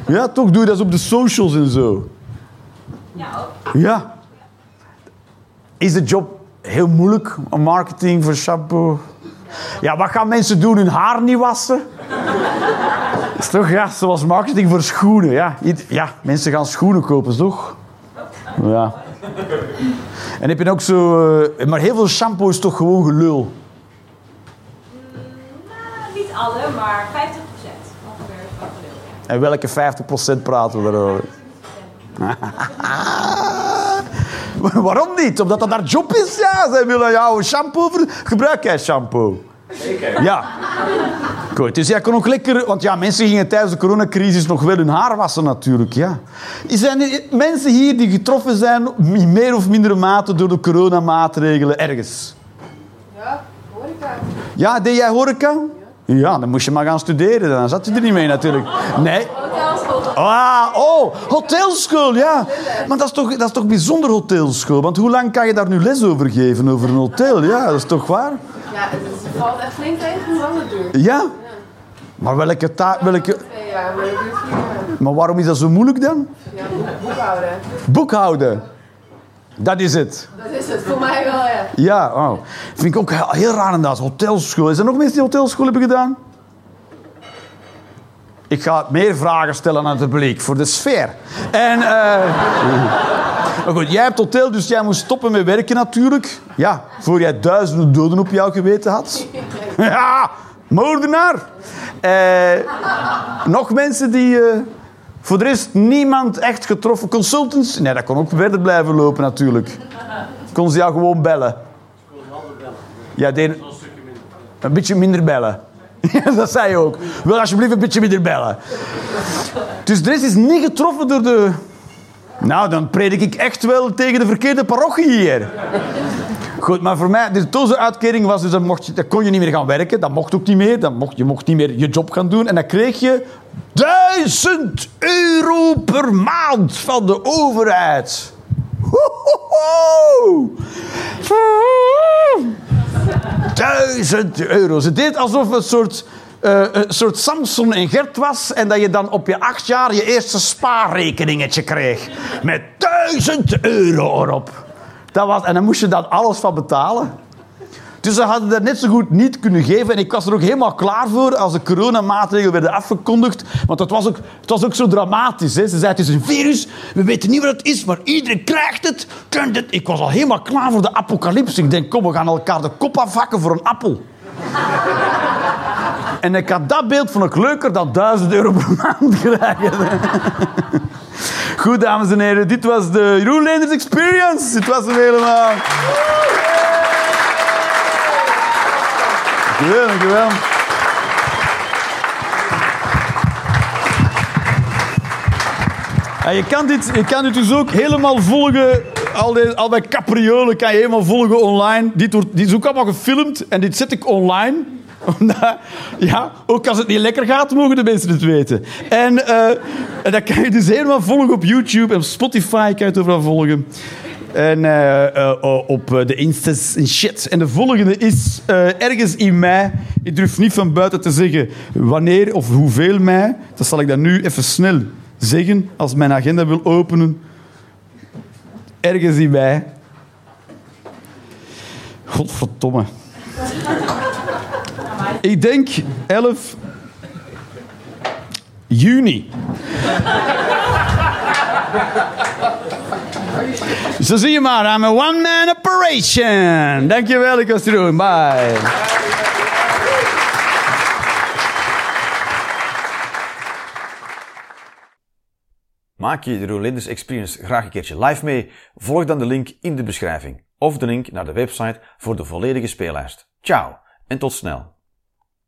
Ja, toch doe je dat op de socials en zo. Ja, ook. Ja. Is de job heel moeilijk, een marketing voor shampoo? Ja, wat gaan mensen doen? Hun haar niet wassen? is toch, ja, zoals marketing voor schoenen. Ja, ja mensen gaan schoenen kopen, toch? Ja. En heb je ook zo... eh, maar heel veel shampoo is toch gewoon gelul? Nou, niet alle, maar 50% ongeveer is gelul, ja. En welke 50% praten we daarover? Waarom niet? Omdat dat haar job is? Ja, zij willen jou shampoo. ver- Gebruik jij shampoo? Zeker. Ja. Goed, dus jij kon ook lekker... Want ja, mensen gingen tijdens de coronacrisis nog wel hun haar wassen natuurlijk, ja. Zijn er mensen hier die getroffen zijn in meer of mindere mate door de coronamaatregelen ergens? Ja, horeca. Ja, deed jij horeca? Ja, dan moest je maar gaan studeren. Dan zat je er niet mee natuurlijk. Nee. Ah, oh, hotelschool, ja. Maar dat is, toch, dat is toch bijzonder hotelschool? Want hoe lang kan je daar nu les over geven, over een hotel? Ja, dat is toch waar? Ja, het valt echt flink tegen hoe lang het duurt. Ja. Maar welke taak... Welke... Twee jaar, maar duurt. Maar waarom is dat zo moeilijk dan? Ja, boek- boekhouden. Boekhouden. Dat is het. Dat is het, voor mij wel, ja. Ja, oh. Vind ik ook heel, heel raar inderdaad. Hotelschool. Is er nog mensen die hotelschool hebben gedaan? Ik ga meer vragen stellen aan het publiek voor de sfeer. En, eh maar goed, jij hebt hotel, dus jij moest stoppen met werken natuurlijk. Ja, voor jij duizenden doden op jouw geweten had. Ja, moordenaar. Eh, nog mensen die... eh, voor de rest niemand echt getroffen. Consultants? Nee, dat kon ook verder blijven lopen natuurlijk. Kon ze jou gewoon bellen? Ja, deed een beetje minder bellen. Ja, dat zei je ook. Wil alsjeblieft een beetje meer bellen. Dus Dres is niet getroffen door de... Nou, dan predik ik echt wel tegen de verkeerde parochie hier. Goed, maar voor mij, de TOZO-uitkering was dus, dat, mocht je, dat kon je niet meer gaan werken. Dat mocht ook niet meer. Dat mocht, je mocht niet meer je job gaan doen. En dan kreeg je duizend euro per maand van de overheid. 1000 euro ze deed alsof het een soort, eh, een soort Samson en Gert was en dat je dan op je acht jaar je eerste spaarrekeningetje kreeg. Met duizend euro erop. Dat was, en dan moest je dan alles van betalen. Dus ze hadden dat net zo goed niet kunnen geven. En ik was er ook helemaal klaar voor als de coronamaatregelen werden afgekondigd. Want het was ook, het was ook zo dramatisch. Hè. Ze zei, het is een virus, we weten niet wat het is, maar iedereen krijgt het. Ik was al helemaal klaar voor de apocalypse. Ik denk, kom, we gaan elkaar de kop afhakken voor een appel. en ik had dat beeld vond ik leuker dan 1000 euro per maand krijgen. Goed, dames en heren, dit was de Jeroen Experience. Dit was hem helemaal. Dankjewel, dankjewel. En je, kan dit, je kan dit dus ook helemaal volgen. Al, die, al mijn capriolen kan je helemaal volgen online. Dit, wordt, dit is ook allemaal gefilmd en dit zet ik online. Ja, ook als het niet lekker gaat, mogen de mensen het weten. En, en dat kan je dus helemaal volgen op YouTube en Spotify kan je het overal volgen. En eh, eh, op eh, de Instas en shit. En de volgende is ergens in mei. Ik durf niet van buiten te zeggen wanneer of hoeveel mei. Dat zal ik dan nu even snel zeggen als mijn agenda wil openen. Ergens hierbij. Godverdomme. Ik denk 11 juni. Zo zie je maar, I'm a one-man operation. Dankjewel, ik was Jeroen. Bye. Maak je de Rolanders Experience graag een keertje live mee? Volg dan de link in de beschrijving of de link naar de website voor de volledige speellijst. Ciao en tot snel.